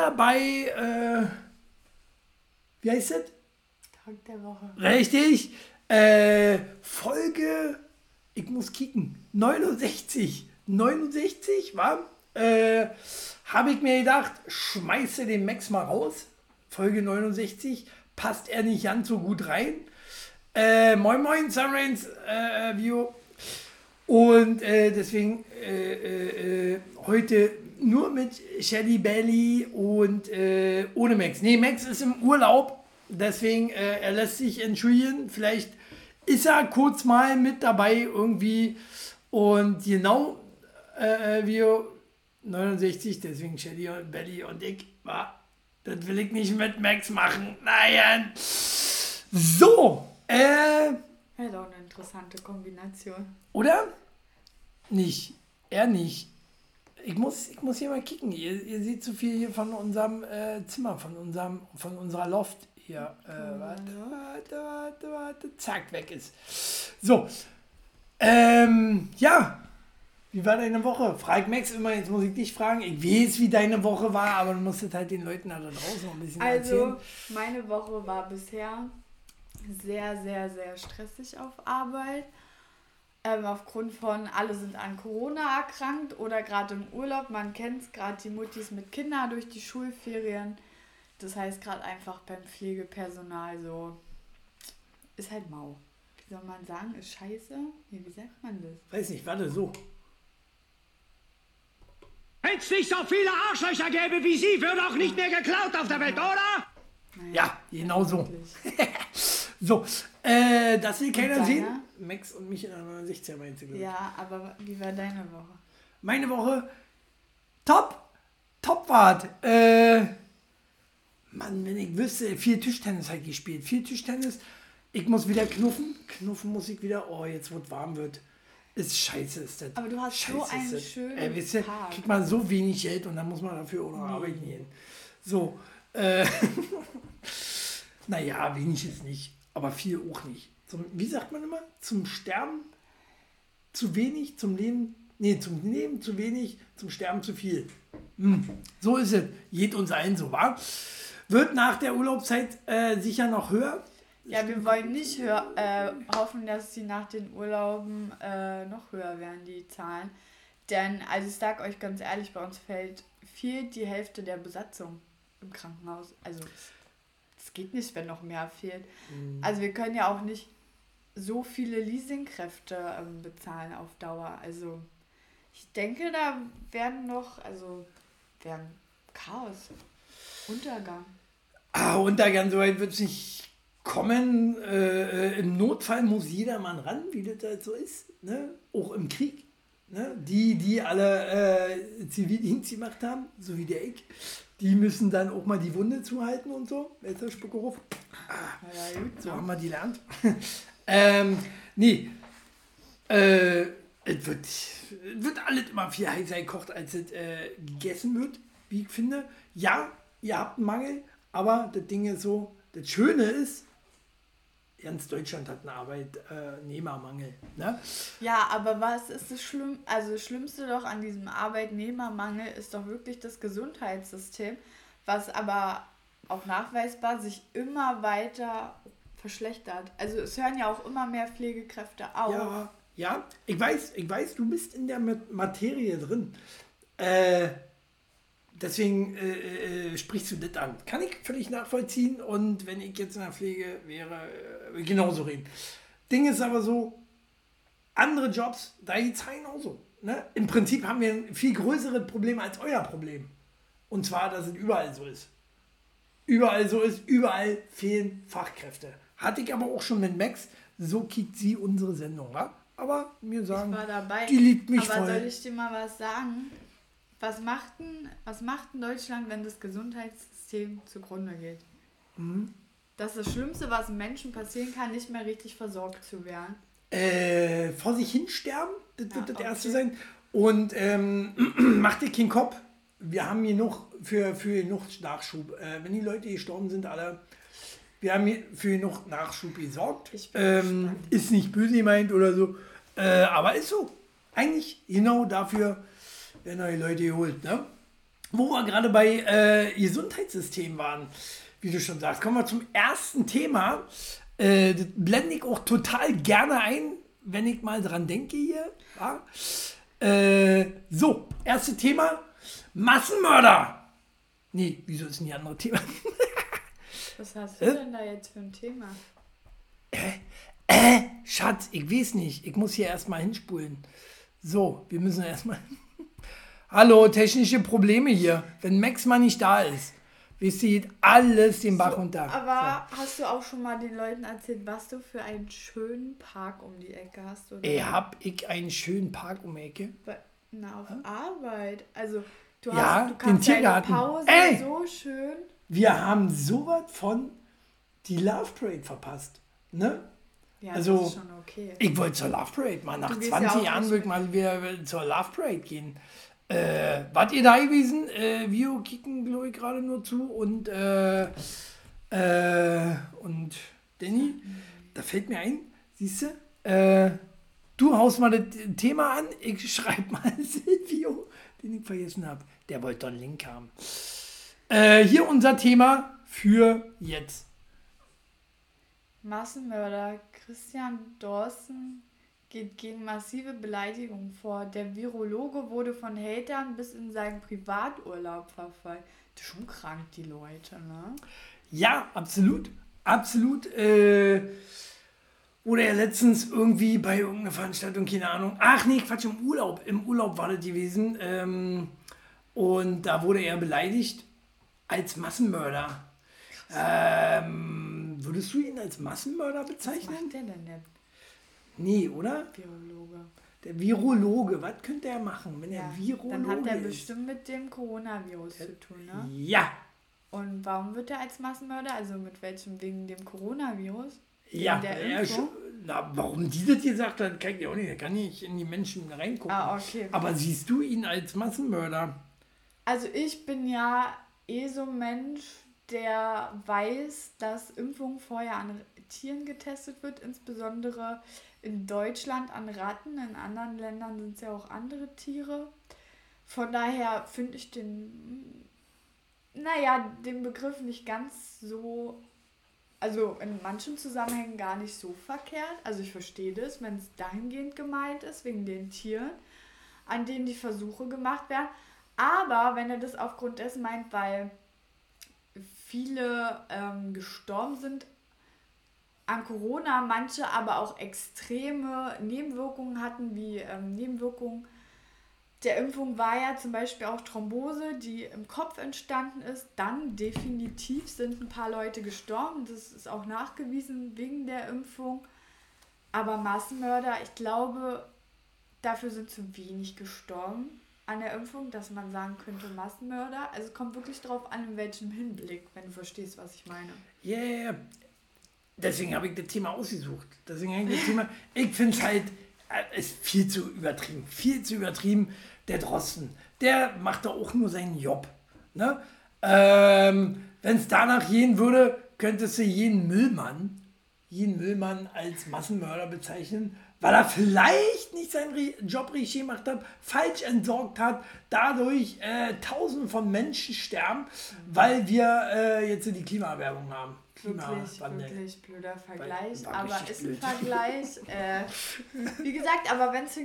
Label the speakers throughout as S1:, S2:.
S1: wieder bei, äh, wie heißt es?
S2: Tag der Woche.
S1: Richtig. Äh, Folge, ich muss kicken, 69. 69, war? Äh, Habe ich mir gedacht, schmeiße den Max mal raus. Folge 69. Passt er nicht ganz so gut rein. Äh, moin Moin, Sunrains äh, View. Und äh, deswegen äh, äh, äh, heute nur mit Shelly Belly und äh, ohne Max. Nee, Max ist im Urlaub, deswegen äh, er lässt sich entschuldigen. Vielleicht ist er kurz mal mit dabei irgendwie. Und genau äh, wir 69, deswegen Shelly und Belly und ich, war, das will ich nicht mit Max machen. Nein. So, äh,
S2: Ja, doch eine interessante Kombination.
S1: oder? Nicht. Er nicht. Ich muss, ich muss hier mal kicken. Ihr, ihr seht zu viel hier von unserem äh, Zimmer, von, unserem, von unserer Loft hier. Äh, warte, warte, warte, warte. Zack, weg ist. So. Ähm, ja. Wie war deine Woche? Frag Max immer, jetzt muss ich dich fragen. Ich weiß, wie deine Woche war, aber du musst es halt den Leuten da draußen noch ein bisschen
S2: Also,
S1: erzählen.
S2: meine Woche war bisher sehr, sehr, sehr stressig auf Arbeit. Ähm, aufgrund von, alle sind an Corona erkrankt oder gerade im Urlaub. Man kennt es, gerade die Muttis mit Kindern durch die Schulferien. Das heißt gerade einfach beim Pflegepersonal so, ist halt mau. Wie soll man sagen, ist scheiße? Nee, wie sagt man das?
S1: Weiß nicht, warte, so.
S3: Wenn es nicht so viele Arschlöcher gäbe wie Sie, würde auch nicht mehr geklaut auf der Welt, oder?
S1: Ja, genau so. So, äh, das will keiner sehen. Max und mich in einer 69er meinst du.
S2: Ja, aber wie war deine Woche?
S1: Meine Woche, top, top wart. Äh, Mann, wenn ich wüsste, viel Tischtennis halt gespielt. Viel Tischtennis. Ich muss wieder knuffen. Knuffen muss ich wieder. Oh, jetzt wo es warm wird. Ist scheiße, ist das.
S2: Aber du hast so
S1: Scheiße,
S2: einen
S1: ist das.
S2: schönen
S1: wisst ihr,
S2: Tag.
S1: kriegt man so wenig Geld und dann muss man dafür auch noch arbeiten gehen. So, äh, naja, wenig ist nicht, aber viel auch nicht. Zum, wie sagt man immer? Zum Sterben zu wenig, zum Leben, nee, zum Leben zu wenig, zum Sterben zu viel. Hm, so ist es. Geht uns allen so, wa? Wird nach der Urlaubszeit äh, sicher noch höher.
S2: Ja, wir wollen nicht hör, äh, hoffen, dass sie nach den Urlauben äh, noch höher werden, die Zahlen. Denn, also ich sag euch ganz ehrlich, bei uns fällt fehlt die Hälfte der Besatzung im Krankenhaus. Also es geht nicht, wenn noch mehr fehlt. Also wir können ja auch nicht so viele Leasingkräfte ähm, bezahlen auf Dauer. Also ich denke, da werden noch, also werden Chaos, Untergang.
S1: Ah, Untergang, soweit wird es nicht kommen. Äh, Im Notfall muss jeder Mann ran, wie das halt so ist. Ne? Auch im Krieg. Ne? Die, die alle äh, Zivildienst gemacht haben, so wie der ich, die müssen dann auch mal die Wunde zuhalten und so. Wer ist der Spuckeruf?
S2: Ja, gut,
S1: So haben wir die lernt. ähm, nee. Äh, es wird, wird alles immer viel heißer gekocht, als es äh, gegessen wird, wie ich finde. Ja, ihr habt einen Mangel, aber das Ding ist so, das Schöne ist, ganz Deutschland hat einen Arbeitnehmermangel. Ne?
S2: Ja, aber was ist das Schlimm? Also das Schlimmste doch an diesem Arbeitnehmermangel ist doch wirklich das Gesundheitssystem, was aber auch nachweisbar sich immer weiter verschlechtert. Also es hören ja auch immer mehr Pflegekräfte auf.
S1: Ja, ja, ich weiß, ich weiß, du bist in der Ma- Materie drin. Äh, deswegen äh, äh, sprichst du das an. Kann ich völlig nachvollziehen und wenn ich jetzt in der Pflege wäre, äh, genauso reden. Ding ist aber so, andere Jobs, da geht es genauso. Ne? Im Prinzip haben wir ein viel größeres Problem als euer Problem. Und zwar, dass es überall so ist. Überall so ist, überall fehlen Fachkräfte. Hatte ich aber auch schon mit Max. So kickt sie unsere Sendung, wa? Aber mir sagen,
S2: Ich war dabei.
S1: die liebt mich
S2: aber
S1: voll.
S2: soll ich dir mal was sagen? Was macht denn, was macht denn Deutschland, wenn das Gesundheitssystem zugrunde geht?
S1: Mhm.
S2: Das ist das Schlimmste, was Menschen passieren kann, nicht mehr richtig versorgt zu werden.
S1: äh, vor sich hin sterben, das wird
S2: Ja,
S1: das erste
S2: okay.
S1: sein. Und ähm, macht dir keinen Kopf. Wir haben genug für, für genug Nachschub. Äh, wenn die Leute gestorben sind, alle, wir haben hier für genug Nachschub gesorgt. Ähm, ist nicht böse gemeint oder so. Äh, aber ist so. Eigentlich genau dafür werden neue Leute geholt. Ne? wo wir gerade bei äh, Gesundheitssystem waren, wie du schon sagst, kommen wir zum ersten Thema. Äh, das blende ich auch total gerne ein, wenn ich mal dran denke hier. Ja? Äh, so, erste Thema: Massenmörder. Nee, wieso ist denn die andere Thema?
S2: Was hast du denn da jetzt für ein Thema?
S1: Äh, Schatz, ich weiß nicht. Ich muss hier erstmal hinspulen. So, wir müssen erstmal. Hallo, technische Probleme hier. Wenn Max mal nicht da ist, wisst ihr, geht alles den Bach runter.
S2: Aber hast du auch schon mal den Leuten erzählt, was du für einen schönen Park um die Ecke hast? Oder?
S1: So. Ey, hab ich einen schönen Park um die Ecke?
S2: Na, auf Arbeit. Also, du,
S1: Ja,
S2: hast, du
S1: den
S2: kannst deine
S1: Tiergarten.
S2: Pause
S1: Ey!
S2: so schön.
S1: Wir haben sowas von die Love Parade verpasst. Ne?
S2: Ja,
S1: Also,
S2: das ist schon okay.
S1: Ich wollte zur Love Parade mal. Nach
S2: Du gehst
S1: 20
S2: ja
S1: Jahren will ich mal wieder zur Love Parade gehen. Äh, wart ihr da gewesen? Äh, wir kicken, glaube ich, gerade nur zu. Und, äh, äh, und Danny, da fällt mir ein, siehst du, äh, du haust mal das Thema an, ich schreibe mal Silvio, den ich vergessen habe. Der wollte doch einen Link haben. Äh, hier unser Thema für jetzt.
S2: Massenmörder Christian Dawson geht gegen massive Beleidigungen vor. Der Virologe wurde von Hatern bis in seinen Privaturlaub verfolgt. Das ist schon krank, die Leute, ne?
S1: Ja, absolut. Absolut. Äh, wurde er letztens irgendwie bei irgendeiner Veranstaltung, keine Ahnung. Ach nee, Quatsch, im Urlaub. Im Urlaub war das gewesen. Ähm, und da wurde er beleidigt als Massenmörder. Ähm, würdest du ihn als Massenmörder
S2: Was
S1: bezeichnen?
S2: macht der denn, der
S1: Nee, oder?
S2: Virologe?
S1: Der Virologe, was könnte er machen, wenn
S2: Ja,
S1: er Virologe
S2: dann hat er
S1: ist?
S2: bestimmt mit dem Coronavirus zu tun, ne?
S1: Ja,
S2: Und warum wird er als Massenmörder? Also mit welchem? Wegen dem Coronavirus? Wegen
S1: ja.
S2: der
S1: er
S2: Impfung?
S1: schon, na, warum die das gesagt hat, kann ich auch nicht. Da kann ich in die Menschen reingucken.
S2: Ah, okay.
S1: Aber siehst du ihn als Massenmörder?
S2: Also ich bin ja eh so ein Mensch, der weiß, dass Impfung vorher an Tieren getestet wird, insbesondere in Deutschland an Ratten, in anderen Ländern sind es ja auch andere Tiere. Von daher finde ich den, naja, den Begriff nicht ganz so, also in manchen Zusammenhängen gar nicht so verkehrt. Also ich verstehe das, wenn es dahingehend gemeint ist, wegen den Tieren, an denen die Versuche gemacht werden. Aber wenn er das aufgrund dessen meint, weil viele ähm, gestorben sind an Corona, manche aber auch extreme Nebenwirkungen hatten, wie ähm, Nebenwirkungen der Impfung war ja zum Beispiel auch Thrombose, die im Kopf entstanden ist. Dann definitiv sind ein paar Leute gestorben. Das ist auch nachgewiesen wegen der Impfung. Aber Massenmörder, ich glaube, dafür sind zu wenig gestorben an der Impfung, dass man sagen könnte Massenmörder. Also kommt wirklich darauf an, in welchem Hinblick, wenn du verstehst, was ich meine.
S1: Yeah. Deswegen habe ich das Thema ausgesucht. Deswegen ich das Thema. Ich finde es halt, äh, ist viel zu übertrieben. Viel zu übertrieben. Der Drosten, der macht doch auch nur seinen Job. Ne? Ähm, Wenn es danach gehen würde, könntest du jeden Müllmann, jeden Müllmann als Massenmörder bezeichnen, weil er vielleicht nicht seinen Job richtig gemacht hat, falsch entsorgt hat, dadurch äh, Tausende von Menschen sterben, weil wir äh, jetzt die Klimaerwärmung haben.
S2: Wirklich,
S1: Klimawandel.
S2: wirklich blöder Vergleich,
S1: war
S2: aber ist ein
S1: blöd.
S2: Vergleich. Äh, wie gesagt, aber wenn es äh,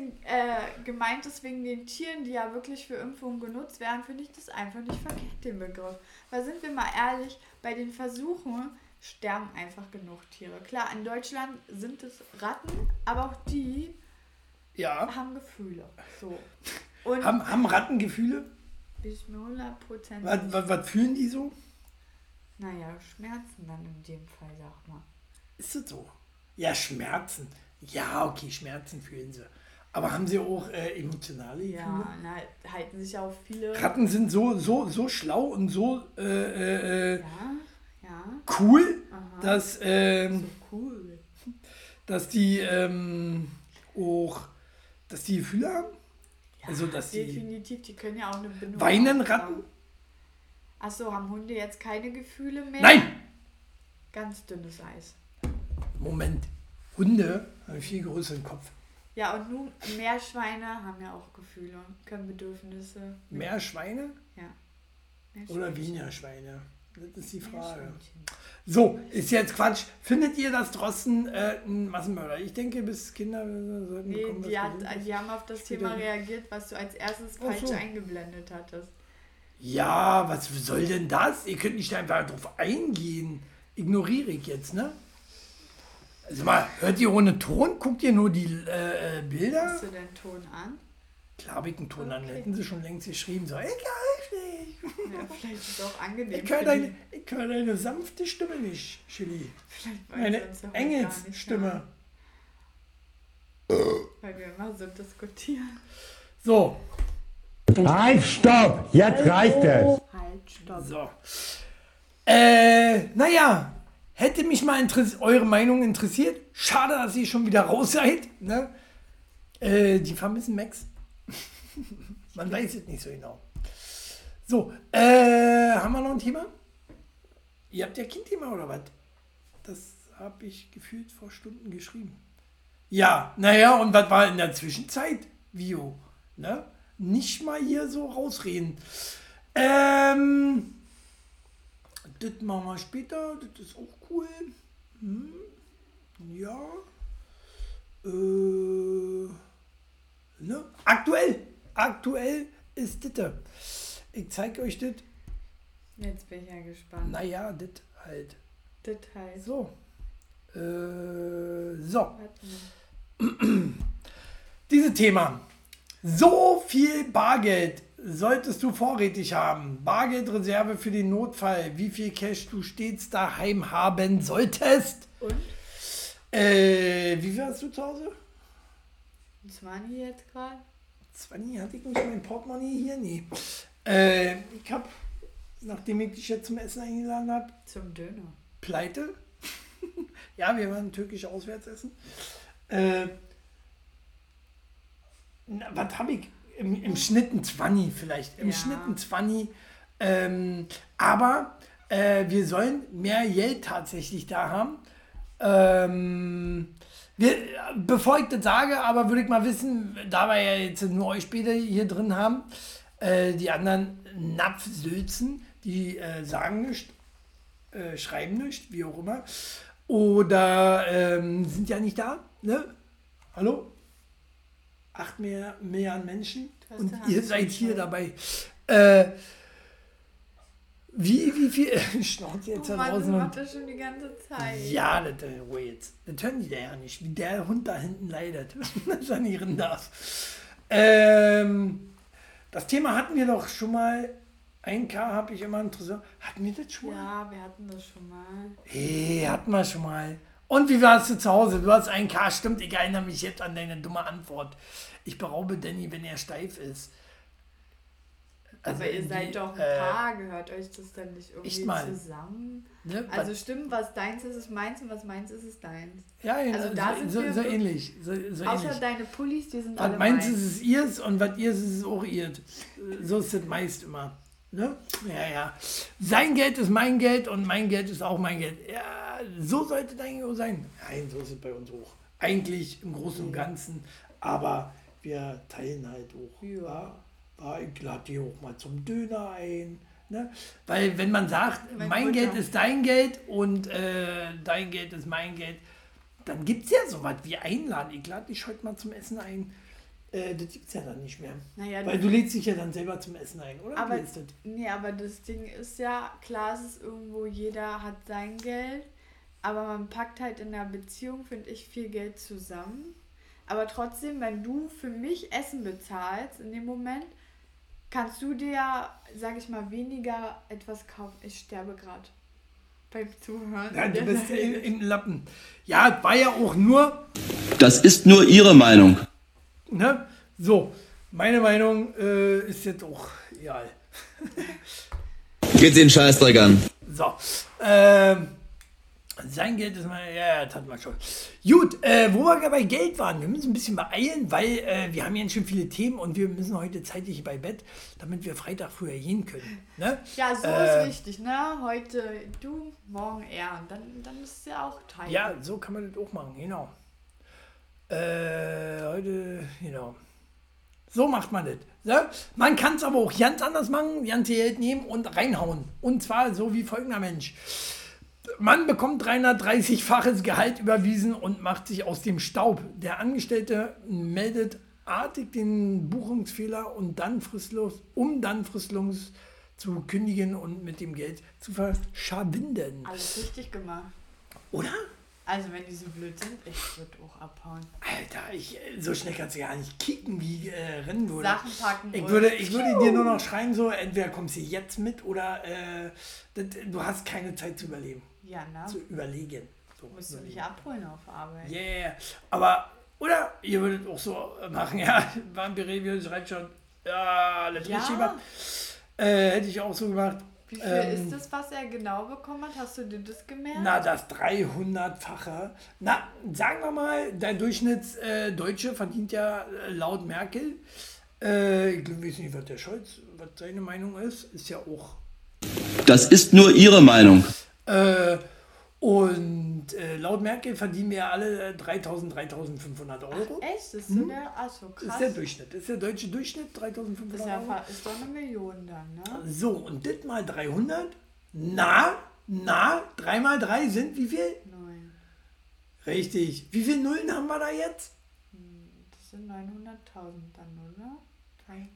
S2: gemeint ist wegen den Tieren, die ja wirklich für Impfungen genutzt werden, finde ich das einfach nicht verkehrt, den Begriff. Weil sind wir mal ehrlich, bei den Versuchen sterben einfach genug Tiere. Klar, in Deutschland sind es Ratten, aber auch die
S1: Ja.
S2: haben Gefühle. So. Und
S1: Haben, haben Ratten Gefühle?
S2: ich mir 100%
S1: Was, was, was fühlen die so?
S2: Naja, Schmerzen dann in dem Fall, sag mal.
S1: Ist das so? Ja, Schmerzen. Ja, okay, Schmerzen fühlen sie. Aber haben sie auch äh, emotionale Gefühle?
S2: Ja, na, halten sich auch viele.
S1: Ratten sind so, so, so schlau und so äh, äh, äh,
S2: ja.
S1: Cool,
S2: Aha.
S1: dass, ähm,
S2: Cool.
S1: dass die ähm, auch dass die Gefühle haben. also, dass die.
S2: Definitiv, die können ja auch eine Bindung.
S1: Weinen. Ratten?
S2: Achso, haben Hunde jetzt keine Gefühle mehr?
S1: Nein!
S2: Ganz dünnes Eis.
S1: Moment. Hunde haben viel größeren Kopf.
S2: Ja, und nun Meerschweine haben ja auch Gefühle, können Bedürfnisse.
S1: Mehr Schweine?
S2: Ja.
S1: Oder weniger Schweine? Das ist die Frage. So, ist jetzt Quatsch. Findet ihr, dass Drosten äh, ein Massenmörder? Ich denke, bis Kinder äh, sollten
S2: Nee,
S1: bekommen,
S2: die, hat, die haben auf das Thema reagiert, was du als erstes falsch
S1: so.
S2: eingeblendet hattest.
S1: Ja, was soll denn das? Ihr könnt nicht einfach drauf eingehen. Ignoriere ich jetzt, ne? Also mal, hört ihr ohne Ton? Guckt ihr nur die äh, äh, Bilder?
S2: Hast du den Ton an?
S1: Klar habe ich einen Ton an.
S2: Okay.
S1: Hätten sie schon längst geschrieben. So, egal, nicht.
S2: Ja, vielleicht ist es auch angenehm.
S1: Ich höre deine, ich hör deine sanfte Stimme nicht, Chili.
S2: Vielleicht
S1: Meine Engelsstimme.
S2: Weil wir immer so diskutieren.
S1: So,
S4: Halt, stopp! Jetzt reicht es!
S2: Halt, stopp.
S1: so. Äh, naja, hätte mich mal eure Meinung interessiert. Schade, dass ihr schon wieder raus seid. Ne? Äh, die vermissen Max. Man weiß es nicht so genau. So, äh, haben wir noch ein Thema? Ihr habt ja kein Thema oder was? Das habe ich gefühlt vor Stunden geschrieben. Ja, naja, und was war in der Zwischenzeit? Vio, ne? Nicht mal hier so rausreden. Ähm, das machen wir später, das ist auch cool. Hm, ja. Äh, ne? Aktuell, aktuell ist das. Ich zeige euch das.
S2: Jetzt bin ich ja gespannt.
S1: Naja, das halt.
S2: Details.
S1: So. Äh, so. Dieses Thema. So viel Bargeld solltest du vorrätig haben. Bargeldreserve für den Notfall. Wie viel Cash du stets daheim haben solltest.
S2: Und?
S1: Äh, wie viel hast du zu Hause?
S2: Was waren die jetzt gerade?
S1: 20 hatte ich nicht mein Portemonnaie hier? Nee. Äh, ich hab, nachdem ich dich jetzt zum Essen eingeladen habe,
S2: Zum Döner.
S1: pleite. ja, wir waren türkisch auswärts essen. Äh, na, was habe ich? Im, Im Schnitt ein 20 vielleicht. Im
S2: Ja.
S1: Schnitt ein 20. Ähm, aber äh, wir sollen mehr Geld tatsächlich da haben. Ähm, wir, bevor ich das sage, aber würde ich mal wissen, da wir ja jetzt nur euch beide hier drin haben, äh, die anderen Napfsülzen, die äh, sagen nichts, äh, schreiben nicht, wie auch immer. Oder ähm, sind ja nicht da, ne? Hallo? Acht mehr, Milliarden Menschen und ihr seid hier dabei. Äh, wie, wie viel? Schnauze jetzt
S2: Oh
S1: da
S2: Mann,
S1: draußen.
S2: du
S1: und-
S2: machst das schon die ganze Zeit.
S1: ja, das, äh, Ruhe jetzt. Das hören die da ja nicht, wie der Hund da hinten leidet, er rein darf. Ähm, das Thema hatten wir doch schon mal. 1K habe ich immer interessiert. Hatten wir das schon mal?
S2: Ja, wir hatten das schon mal.
S1: Hey, hatten wir schon mal. Und wie warst du zu Hause? Du hast 1K, stimmt. Ich erinnere mich jetzt an deine dumme Antwort. Ich beraube Danny, wenn er steif ist. Also
S2: Aber ihr
S1: die,
S2: seid doch ein
S1: äh,
S2: Paar, gehört euch das dann nicht irgendwie
S1: mal.
S2: zusammen?
S1: Ne?
S2: Also stimmt, was deins ist, ist meins und was meins ist, ist deins.
S1: ja, ja,
S2: also da
S1: so,
S2: sind
S1: so,
S2: wir
S1: so ähnlich. So, so
S2: Außer
S1: ähnlich.
S2: deine Pullis, die sind
S1: Was
S2: alle
S1: meins
S2: meins.
S1: ist es ihrs und was ihrs ist es auch ihrs. So ist das meist immer. Ne? Ja, ja. Sein Geld ist mein Geld und mein Geld ist auch mein Geld. Ja, so sollte es eigentlich sein. Nein, so ist es bei uns auch. Eigentlich im Großen und Ganzen. Aber wir teilen halt auch. Ja. Ja, ich lade die auch mal zum Döner ein. Ne? Weil wenn man sagt, mein
S2: Mutter.
S1: Geld ist dein Geld und äh, dein Geld ist mein Geld, dann gibt es ja sowas wie Einladen. Ich lade dich heute mal zum Essen ein. Äh, das gibt es ja dann nicht mehr.
S2: Naja,
S1: Weil du lädst dich ja dann selber zum Essen ein, oder?
S2: Aber, nee, aber das Ding ist ja, klar es ist irgendwo, jeder hat sein Geld, aber man packt halt in einer Beziehung, finde ich, viel Geld zusammen. Aber trotzdem, wenn du für mich Essen bezahlst in dem Moment, kannst du dir, sag ich mal, weniger etwas kaufen. Ich sterbe gerade beim Zuhören.
S1: Ja, du bist im, im Lappen. Ja, war ja auch nur,
S5: Das ist nur Ihre Meinung.
S1: ne? So, meine Meinung äh, ist jetzt auch egal.
S5: Geht Sie den Scheißdreck an.
S1: So, ähm, sein Geld ist mal, ja, das hat man schon. Gut, äh, wo wir bei Geld waren, wir müssen ein bisschen beeilen, weil äh, wir haben ja schon viele Themen und wir müssen heute zeitlich bei Bett, damit wir Freitag früher gehen können. Ne?
S2: Ja, so
S1: Äh,
S2: ist richtig, ne? Heute du, morgen er. Und dann, dann ist es ja auch Teil.
S1: Ja, so kann man das auch machen, genau. Äh, heute, genau. So macht man das. Ne? Man kann es aber auch ganz anders machen, ganz Geld nehmen und reinhauen. Und zwar so wie folgender Mensch. Man bekommt 330-faches Gehalt überwiesen und macht sich aus dem Staub. Der Angestellte meldet artig den Buchungsfehler und dann fristlos, um dann fristlos zu kündigen und mit dem Geld zu verschwinden.
S2: Alles richtig gemacht.
S1: Oder?
S2: Also wenn die so blöd sind, ich würde auch abhauen.
S1: Alter, ich, so schnell kannst du gar nicht kicken, wie äh, rennen würde.
S2: Sachen packen
S1: Ich würde, ich würde dir nur noch schreien, so, entweder kommst du jetzt mit oder äh, das, du hast keine Zeit zu überleben.
S2: Ja, ne?
S1: Zu überlegen. So,
S2: Musst du mich abholen auf Arbeit.
S1: Yeah. Aber, oder ihr würdet auch so machen, ja, Vampirevio schreibt schon, ja, das
S2: Ja.
S1: Äh, hätte ich auch so gemacht.
S2: Wie viel
S1: Ähm,
S2: ist das, was er genau bekommen hat? Hast du dir das gemerkt?
S1: Na, das 300-fache. Na, sagen wir mal, der Durchschnittsdeutsche äh, Deutsche verdient ja äh, laut Merkel, äh, ich weiß nicht, was der Scholz, was seine Meinung ist, ist ja auch.
S5: Das ist nur Ihre Meinung.
S1: Äh, und äh, laut Merkel verdienen wir alle äh, 3000, 3500 Euro.
S2: Echt? Das ist so der. Achso,
S1: Das ist
S2: krass.
S1: der Durchschnitt. Das ist der deutsche Durchschnitt,
S2: Das
S1: 3500
S2: ist, ja,
S1: Euro.
S2: ist doch eine Million dann, ne?
S1: So, und das mal 300. Na, na, 3 mal 3 sind wie viel?
S2: Neun.
S1: Richtig. Wie viele Nullen haben wir da jetzt?
S2: Das sind 900.000 dann, oder? Drei.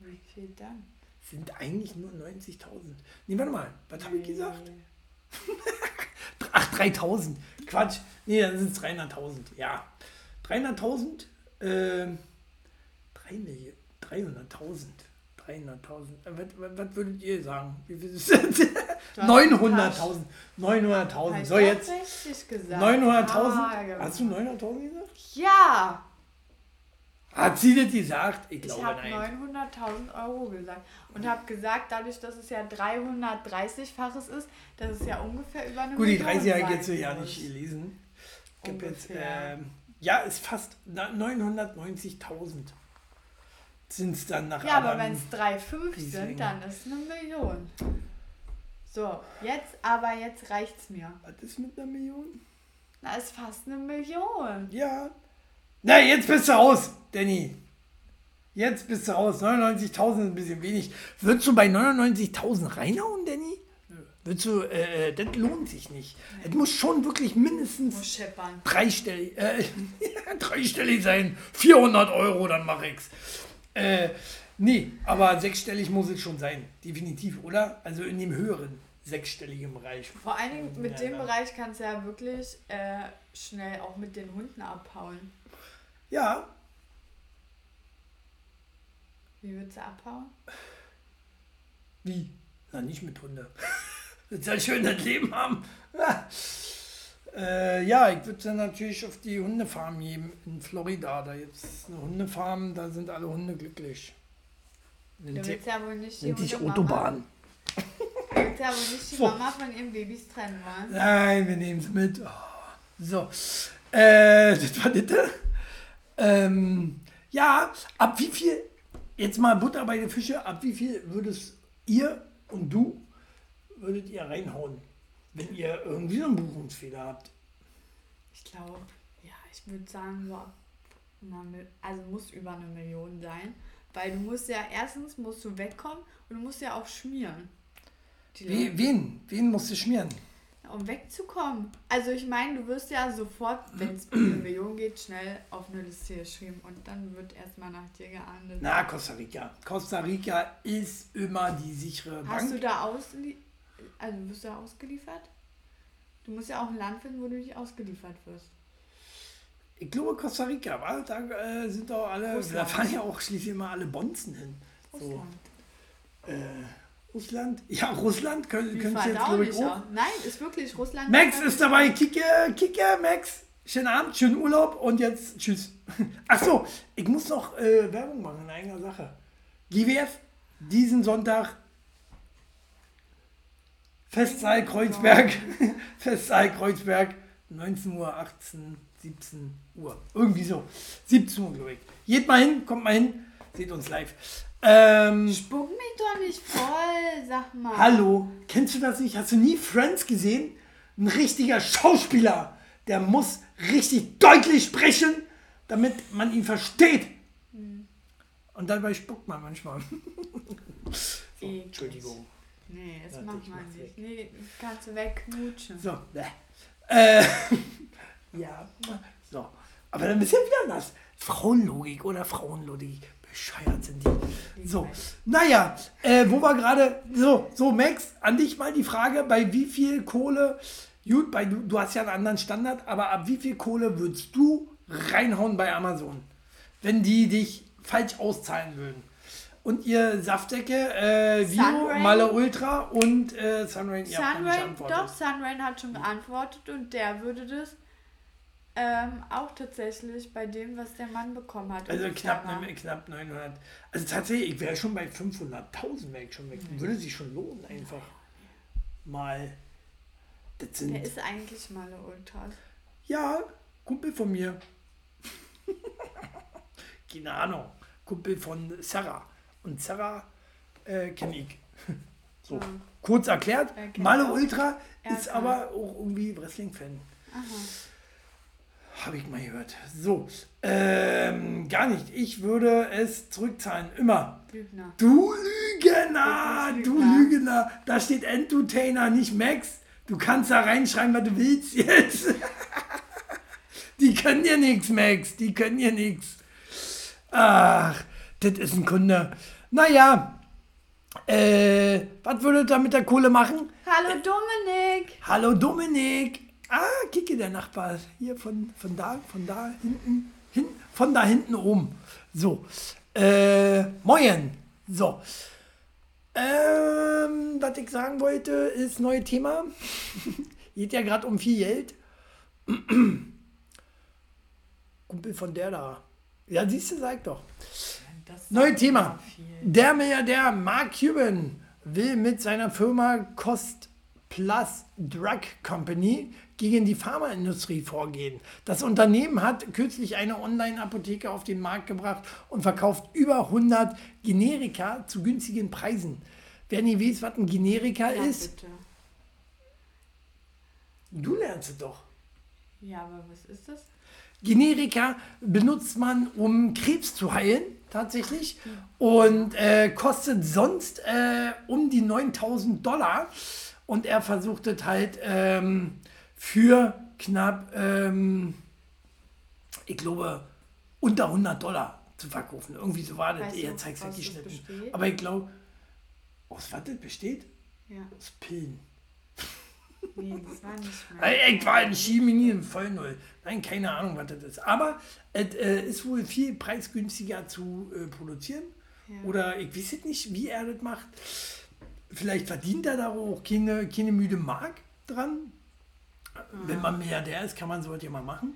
S2: Wie viel dann?
S1: Sind eigentlich nur 90.000. Nee, warte mal, was habe ich gesagt? Ach, 3.000. Quatsch. Nee, dann sind es 300.000. Ja. 300.000, ähm, 3 Millionen, 300.000. 300.000. Äh, Was, würdet ihr sagen? Wie viel ist das?
S2: hast
S1: 900.000. 900.000.
S2: Hab
S1: So, jetzt.
S2: doch richtig gesagt.
S1: 900.000.
S2: Ah,
S1: Hast du 900.000 gesagt?
S2: Ja!
S1: Hat sie das gesagt? Ich
S2: Ich
S1: glaube
S2: habe
S1: nein.
S2: 900.000 Euro gesagt und habe gesagt, dadurch, dass es ja 330-faches ist, dass es ja ungefähr über eine
S1: Gut, die
S2: Million
S1: 30 habe ich jetzt ja nicht gelesen. Ich habe jetzt, ähm, ja, ist fast na- 990.000 sind es dann nach
S2: Ja, aber wenn es 3,5
S1: Riesling.
S2: sind, dann ist es eine Million. So, jetzt, aber jetzt reicht's mir.
S1: Was ist mit einer Million?
S2: Na, ist fast eine Million.
S1: Ja. Na, jetzt bist du raus, Danny. Jetzt bist du raus. 99.000 ist ein bisschen wenig. Würdest du bei 99.000 reinhauen, Danny? Würdest du, äh, äh, das lohnt sich nicht. Es muss schon wirklich mindestens dreistellig, äh, dreistellig sein. 400 Euro, dann mach ich's. Äh, nee, aber sechsstellig muss es schon sein. Definitiv, oder? Also in dem höheren sechsstelligen Bereich.
S2: Vor allen Dingen mit
S1: Ja,
S2: dem
S1: ja.
S2: Bereich kannst du ja wirklich äh, schnell auch mit den Hunden abhauen.
S1: Ja,
S2: Wie würdest du abhauen?
S1: wie? Na, nicht mit Hunde. Willst ja schön das Leben haben. Ja, äh, ja ich würde dann natürlich auf die Hundefarm geben in Florida. Da gibt es eine Hundefarm, da sind alle Hunde glücklich.
S2: Du
S1: Nennt sich,
S2: willst ja wohl nicht die
S1: nennt sich Autobahn.
S2: Du willst ja wohl nicht die
S1: So.
S2: Mama von ihren Babys trennen wollen.
S1: Nein, wir nehmen es mit. Oh. So. Äh, das war das. Ähm, ja, ab wie viel, jetzt mal Butter bei den Fische, ab wie viel würdest ihr und du, würdet ihr reinhauen, wenn ihr irgendwie so einen Buchungsfehler habt?
S2: Ich glaube, ja, ich würde sagen, so also muss über eine Million sein. Weil du musst ja, erstens musst du wegkommen und du musst ja auch schmieren.
S1: Wen? Wen musst du schmieren?
S2: Um wegzukommen. Also ich meine, du wirst ja sofort, wenn es um eine Million geht, schnell auf eine Liste geschrieben und dann wird erstmal nach dir geahndet.
S1: Na, Costa Rica. Costa Rica ist immer die sichere
S2: Hast du
S1: Bank.
S2: da ausli also wirst du da ausgeliefert? Du musst ja auch ein Land finden, wo du nicht ausgeliefert wirst.
S1: Ich glaube Costa Rica, war? da äh, sind doch alle, da
S2: Russland.
S1: fahren ja auch schließlich immer alle Bonzen hin. So.
S2: Russland.
S1: Äh, Russland? Ja, Russland können, können jetzt, glaube ich,
S2: verdaulich
S1: auch.
S2: auch. Nein, ist wirklich Russland.
S1: Max ist dabei. Kicke, Kicke, Max. Schönen Abend, schönen Urlaub und jetzt tschüss. Ach so, ich muss noch äh, Werbung machen in eigener Sache. GWF, diesen Sonntag. Festsaal Kreuzberg. Festsaal Kreuzberg. 19 Uhr, 18, 17 Uhr. Irgendwie so. 17 Uhr, glaube ich. Geht mal hin, kommt mal hin. Seht uns live. Ähm,
S2: Spuck mich doch nicht voll, sag mal.
S1: Hallo, kennst du das nicht? Hast du nie Friends gesehen? Ein richtiger Schauspieler, der muss richtig deutlich sprechen, damit man ihn versteht. Und dabei spuckt man manchmal. so. Entschuldigung.
S2: Nee, das
S1: Ja,
S2: macht man nicht. Nee, kannst du wegknutschen.
S1: So, äh, ja, so. Aber dann ist ja wieder anders. Frauenlogik oder Frauenlogik. Bescheuert sind die. So, naja, äh, wo war gerade, so, so Max, an dich mal die Frage, bei wie viel Kohle, gut, bei, du, du hast ja einen anderen Standard, aber ab wie viel Kohle würdest du reinhauen bei Amazon, wenn die dich falsch auszahlen würden? Und ihr Saftdecke, äh, Vio? Male Ultra und äh, Sunrain,
S2: Sunrain, doch, Sunrain hat schon geantwortet und der würde das ähm, auch tatsächlich bei dem, was der Mann bekommen hat.
S1: Also knapp, ne, knapp 900. Also tatsächlich, ich wäre schon bei 500.000 wäre ich schon weg. Würde sich schon lohnen, einfach mal. Das
S2: Der
S1: sind,
S2: ist eigentlich mal eine Ultras.
S1: ja, Kumpel von mir. Keine Ahnung. Kumpel von Sarah. Und Sarah äh, kenne ich. So, kurz erklärt.
S2: Er
S1: Male
S2: auch.
S1: Ultra ist aber auch irgendwie Wrestling-Fan. Habe ich mal gehört. So, ähm, gar nicht. Ich würde es zurückzahlen. Immer.
S2: Lügner.
S1: Du Lügner,
S2: Du bist
S1: du
S2: Lügner.
S1: Lügner. Da steht Entertainer, nicht Max. Du kannst da reinschreiben, was du willst jetzt. Die können dir nichts, Max. Die können dir nichts. Ach, das ist ein Kunde. Naja, äh, was würdet ihr mit der Kohle machen?
S2: Hallo Dominik!
S1: Hallo Dominik. Ah, Kicke, der Nachbar. Hier von, von da, von da hinten, hin, von da hinten oben. So. Äh, moin. So. Ähm, was ich sagen wollte, ist neue Thema. Geht ja gerade um viel Geld. Kumpel von der da. Ja, siehst du, sag doch. Neues Thema. Der Milliardär Mark Cuban will mit seiner Firma Cost Plus Drug Company gegen die Pharmaindustrie vorgehen. Das Unternehmen hat kürzlich eine Online-Apotheke auf den Markt gebracht und verkauft über 100 Generika zu günstigen Preisen. Wer nie weiß, was ein Generika
S2: Ja,
S1: ist,
S2: bitte.
S1: du lernst es doch.
S2: Ja, aber was ist das?
S1: Generika benutzt man, um Krebs zu heilen, tatsächlich. Und äh, kostet sonst äh, um die 9000 Dollar. Und er versucht es halt ähm, für knapp, ähm, ich glaube, unter 100 Dollar zu verkaufen. Irgendwie so war das. Er zeigt es geschnitten.
S2: das besteht?
S1: Aber ich glaube, aus was das besteht?
S2: Ja,
S1: Aus Pillen.
S2: nee, das war nicht mehr.
S1: Ich war in Chemie in Vollnull. Nein, keine Ahnung, was das ist. Aber es äh, ist wohl viel preisgünstiger zu äh, produzieren. Oder ich weiß jetzt nicht, wie er das macht. Vielleicht verdient er da auch keine, keine müde Mark dran. Wenn man Milliardär ist, kann man sowas ja mal machen.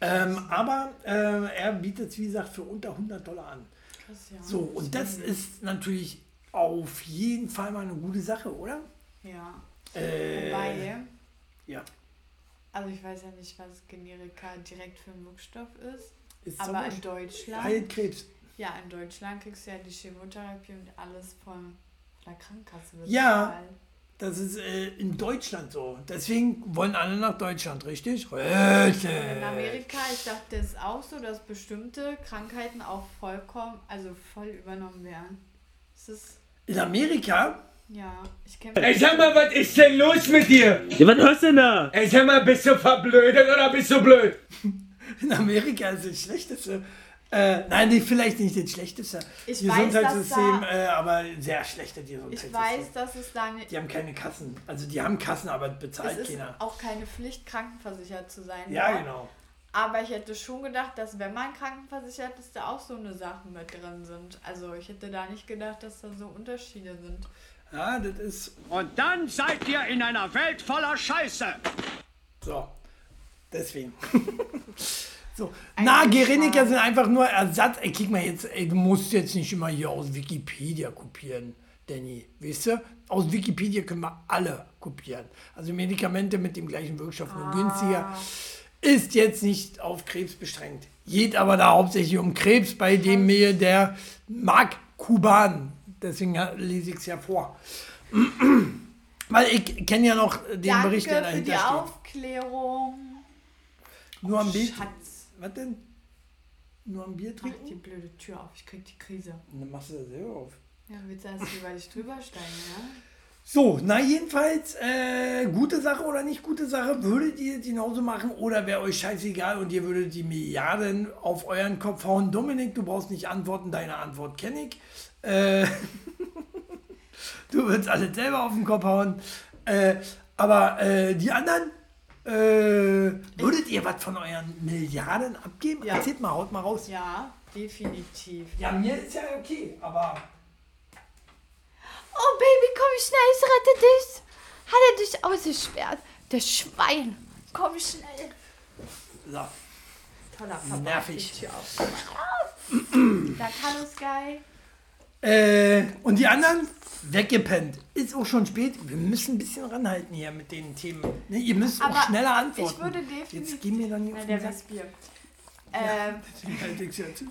S1: Ähm, aber äh, er bietet es, wie gesagt, für unter 100 Dollar an.
S2: Krass, ja.
S1: So, und das ist natürlich auf jeden Fall mal eine gute Sache, oder?
S2: Ja.
S1: Äh,
S2: Wobei,
S1: ja.
S2: also ich weiß ja nicht, was Generika direkt für ein Wirkstoff ist.
S1: Ist
S2: Aber in Deutschland,
S1: Heilt Krebs.
S2: ja, in Deutschland kriegst du ja die Chemotherapie und alles von der Krankenkasse
S1: Ja.
S2: bezahlt.
S1: Das ist äh, in Deutschland so. Deswegen wollen alle nach Deutschland, richtig? Richtig.
S2: In Amerika, ich dachte, das ist auch so, dass bestimmte Krankheiten auch vollkommen, also voll übernommen werden. Das ist,
S1: In Amerika?
S2: ja, ich kenne
S6: Ey, sag mal, was ist denn los mit dir?
S7: Ja, was hörst du denn da?
S6: Ey, sag mal, bist du verblödet oder bist du blöd?
S1: In Amerika ist das Schlechteste. Äh, nein, nee, vielleicht nicht das Schlechteste
S2: Ich weiß,
S1: Gesundheitssystem,
S2: dass
S1: äh, aber sehr schlechte
S2: Ich
S1: Gesundheitssystem.
S2: weiß, dass es da nicht.
S1: Die haben keine Kassen. Also die haben Kassen, aber
S2: Es
S1: bezahlt
S2: ist
S1: keiner.
S2: auch keine Pflicht, krankenversichert zu sein.
S1: Ja,
S2: dort.
S1: genau.
S2: Aber ich hätte schon gedacht, dass wenn man krankenversichert ist, da auch so eine Sachen mit drin sind. Also ich hätte da nicht gedacht, dass da so Unterschiede sind.
S1: Ja, das ist
S3: Und dann seid ihr in einer Welt voller Scheiße.
S1: so. Deswegen. so. Na. Gereniker sind einfach nur Ersatz. Ey, guck mal jetzt, ey, du musst jetzt nicht immer hier aus Wikipedia kopieren, Danny. Weißt du? Aus Wikipedia können wir alle kopieren. Also Medikamente mit dem gleichen Wirkstoff, nur günstiger. Ist jetzt nicht auf Krebs beschränkt. Geht aber da hauptsächlich um Krebs, bei dem mir der Mark Kuban. Deswegen lese ich es ja vor. Weil ich kenne ja noch den
S2: Danke
S1: Bericht, der
S2: für die
S1: dahinter steht.
S2: Aufklärung.
S1: Nur am Bild.
S2: Schatz.
S1: Was denn? Nur ein Bier
S2: Mach die
S1: trinken?
S2: blöde Tür auf, ich krieg die Krise.
S1: Und dann machst du das selber auf.
S2: Ja, willst du erst über dich drüber steigen, ja?
S1: So, na jedenfalls, äh, gute Sache oder nicht gute Sache, würdet ihr es genauso machen oder wäre euch scheißegal und ihr würdet die Milliarden auf euren Kopf hauen? Dominik, du brauchst nicht antworten, deine Antwort kenne ich. Äh, du würdest alles selber auf den Kopf hauen. Äh, aber äh, die anderen, äh, würdet ihr was von euren Milliarden abgeben?
S2: Ja.
S1: Erzählt mal, haut mal raus.
S2: Ja, definitiv.
S1: Ja, mir ist ja okay, aber
S7: Oh Baby, komm schnell, ich rette dich. Hat er dich ausgesperrt? Das Schwein. Komm schnell.
S1: so.
S2: Toller Papa.
S1: Nervig.
S2: Die Tür auf. Da kann es geil.
S1: Äh, und die anderen weggepennt. Ist auch schon spät. Wir müssen ein bisschen ranhalten hier mit den Themen. Ne, ihr müsst auch
S2: Aber
S1: schneller antworten.
S2: Ich würde definitiv.
S1: Jetzt gehen wir dann hier auf
S2: der Bier. Ähm,
S1: Halt ich's jetzt.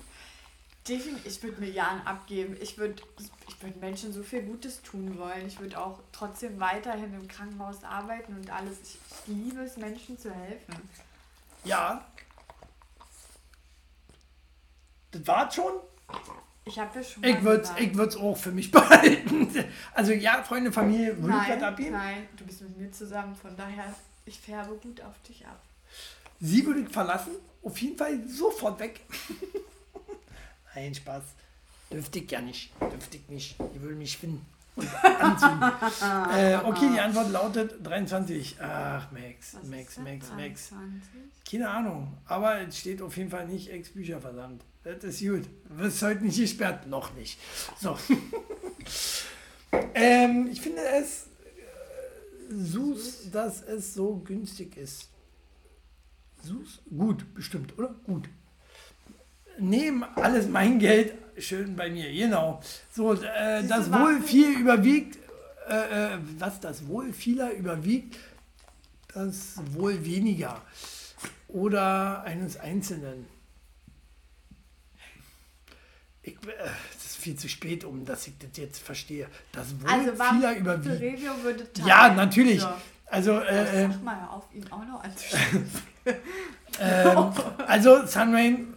S2: definitiv, ich würde Milliarden abgeben. Ich würde ich würd Menschen so viel Gutes tun wollen. Ich würde auch trotzdem weiterhin im Krankenhaus arbeiten und alles. Ich, ich liebe es, Menschen zu helfen.
S1: Ja. Das war's schon.
S2: Ich habe ja schon
S1: Ich
S2: mal
S1: würde
S2: gesagt.
S1: ich würd's auch für mich behalten. Also ja, Freunde, Familie, würde ich was
S2: Nein,
S1: abgeben.
S2: nein, du bist mit mir zusammen. Von daher, ich färbe gut auf dich ab.
S1: Sie würde ich verlassen. Auf jeden Fall sofort weg. Nein, Spaß. Dürfte ich ja nicht. Dürfte ich nicht. Ich würde mich finden. Und anziehen. äh, okay, die Antwort lautet 23. Ach, Max,
S2: Was
S1: Max,
S2: ist das?
S1: Max, Max.
S2: 23?
S1: Keine Ahnung. Aber es steht auf jeden Fall nicht Ex-Bücherversand. Das ist gut. Wirst heute nicht gesperrt. Noch nicht. So. ähm, ich finde es äh, süß, dass es so günstig ist. Süß? Gut, bestimmt, oder? Gut. Nehmen alles mein Geld schön bei mir, genau. So, äh, das wohl viel überwiegt, äh, äh, was das wohl vieler überwiegt, das wohl weniger. Oder eines Einzelnen. Ich, äh, ist viel zu spät, um dass ich das jetzt verstehe. Das wohl
S2: Also,
S1: vieler überwiegt. Ja, natürlich.
S2: So.
S1: Also, äh, äh,
S2: mal, auf ihn auch noch
S1: ähm, also Sunrain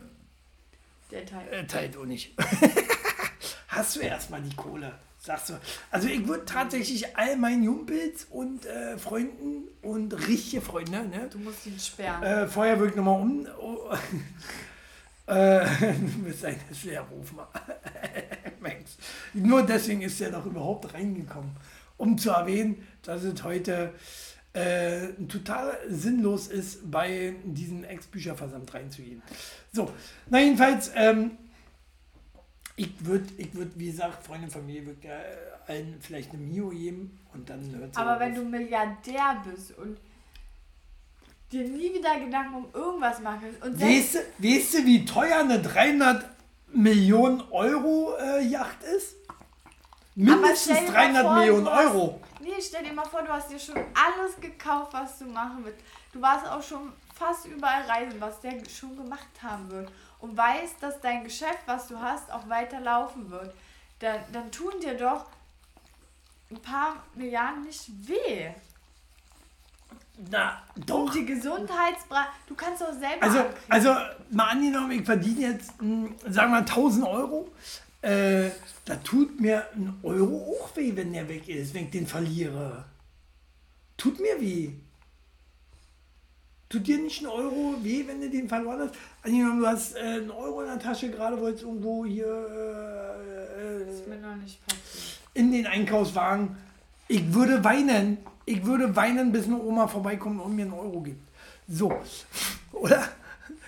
S2: Der Teil.
S1: äh, teilt auch nicht. Hast du erstmal die Kohle, sagst du. Also ich würde tatsächlich all meinen Jumpels und äh, Freunden und richtige Freunde, ne?
S2: Du musst ihn sperren.
S1: Vorher würde ich nochmal um. Oh, äh, du bist ein. Nur deswegen ist er doch überhaupt reingekommen. Um zu erwähnen, dass es heute äh, total sinnlos ist, bei diesen Ex-Bücherversand reinzugehen. So, na jedenfalls, ähm, ich würde, ich würd, wie gesagt, Freunde und Familie, würde äh, allen vielleicht eine Mio geben und dann hört
S2: Aber wenn du Milliardär bist und dir nie wieder Gedanken um irgendwas machen und
S1: Weißt du, weißt du, wie teuer eine 300 Millionen Euro äh, Yacht ist? Mindestens
S2: stell dir mal
S1: 300
S2: vor,
S1: Millionen
S2: hast-
S1: Euro.
S2: Nee, stell dir mal vor, du hast dir schon alles gekauft, was du machen willst. Du warst auch schon fast überall reisen, was der schon gemacht haben wird. Und weißt, dass dein Geschäft, was du hast, auch weiter laufen wird. Dann, dann tun dir doch ein paar Milliarden nicht weh.
S1: Na, doch.
S2: Und die Gesundheitsbra... Du kannst doch selber
S1: Also, also mal angenommen, ich verdiene jetzt, mh, sagen wir 1000 Euro. Äh, da tut mir ein Euro auch weh, wenn der weg ist, wenn ich den verliere. Tut mir weh. Tut dir nicht ein Euro weh, wenn du den verloren hast? Angenommen, du hast äh, einen Euro in der Tasche, gerade wolltest irgendwo hier äh,
S2: Das ist mir noch nicht passiert.
S1: in den Einkaufswagen. Ich würde weinen. Ich würde weinen, bis eine Oma vorbeikommt und mir einen Euro gibt. So. Oder?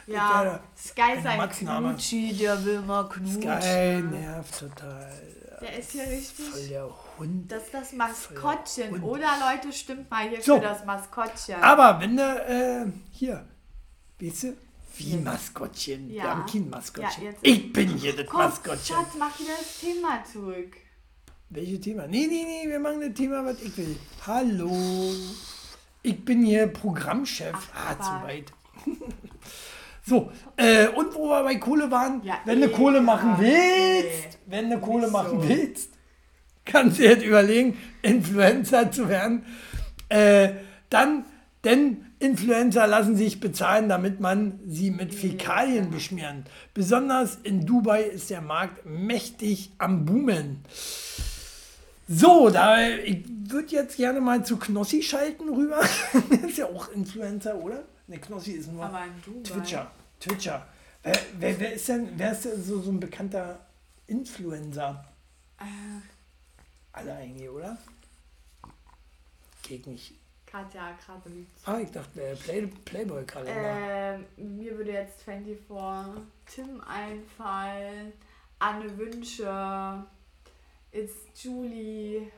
S2: Ja, Sky ist ein
S1: Max-Name.
S2: Knutschi, der will mal knutschen.
S1: Geil, nervt total.
S2: Der ist hier richtig...
S1: Voll der Hund.
S2: Das ist das Maskottchen. Oder Leute, stimmt mal hier
S1: So.
S2: für das Maskottchen.
S1: Aber wenn du, äh, hier, weißt du, wie Maskottchen.
S2: Ja.
S1: Wir haben kein Maskottchen.
S2: Ja,
S1: ich bin hier das
S2: Komm,
S1: Maskottchen.
S2: Schatz, mach wieder das Thema zurück.
S1: Welches Thema? Nee, nee, nee, wir machen das Thema, was ich will. Hallo. Ich bin hier Programmchef. ah, zu weit. so, äh, und wo wir bei Kohle waren,
S2: Ja,
S1: wenn du
S2: eh,
S1: Kohle machen
S2: ja,
S1: willst,
S2: eh.
S1: wenn du Kohle
S2: Nicht
S1: machen
S2: so.
S1: willst, kannst du jetzt überlegen, Influencer zu werden. Äh, dann, denn Influencer lassen sich bezahlen, damit man sie mit Fäkalien beschmieren. Besonders in Dubai ist der Markt mächtig am Boomen. So, da ich würde jetzt gerne mal zu Knossi schalten rüber. ist ja auch Influencer, oder? Ne, Knossi ist nur. Twitcher. Twitcher. Wer, wer, wer ist denn, wer ist denn so, so ein bekannter Influencer?
S2: Äh,
S1: Alle eigentlich, oder? Geht nicht.
S2: Katja Krasowitz.
S1: Ah, ich dachte, äh, Play, Playboy-Kalender.
S2: Ähm, mir würde jetzt 24 Tim einfallen, Anne Wünsche, ist Julie.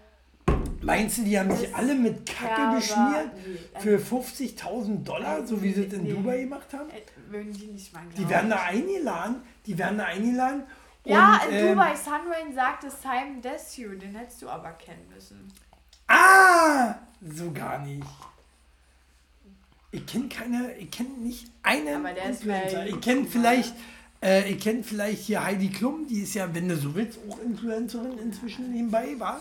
S1: Meinst du, die haben sich alle mit Kacke
S2: Kerber-
S1: beschmiert?
S2: Nee,
S1: Für
S2: äh,
S1: 50.000 Dollar, so wie sie es in
S2: Nee.
S1: Dubai gemacht haben?
S2: äh, würden die nicht mal
S1: Die werden da eingeladen. Die werden da eingeladen.
S2: Ja,
S1: und,
S2: in
S1: ähm,
S2: Dubai Sunrain sagte Simon Desue, den hättest du aber kennen müssen.
S1: Ah! So gar nicht. Ich kenne keine, ich kenne nicht einen
S2: Aber der ist
S1: Influencer. Ich kenne vielleicht, äh, ich kenne vielleicht hier Heidi Klum, die ist ja, wenn du so willst, auch Influencerin inzwischen nebenbei, war.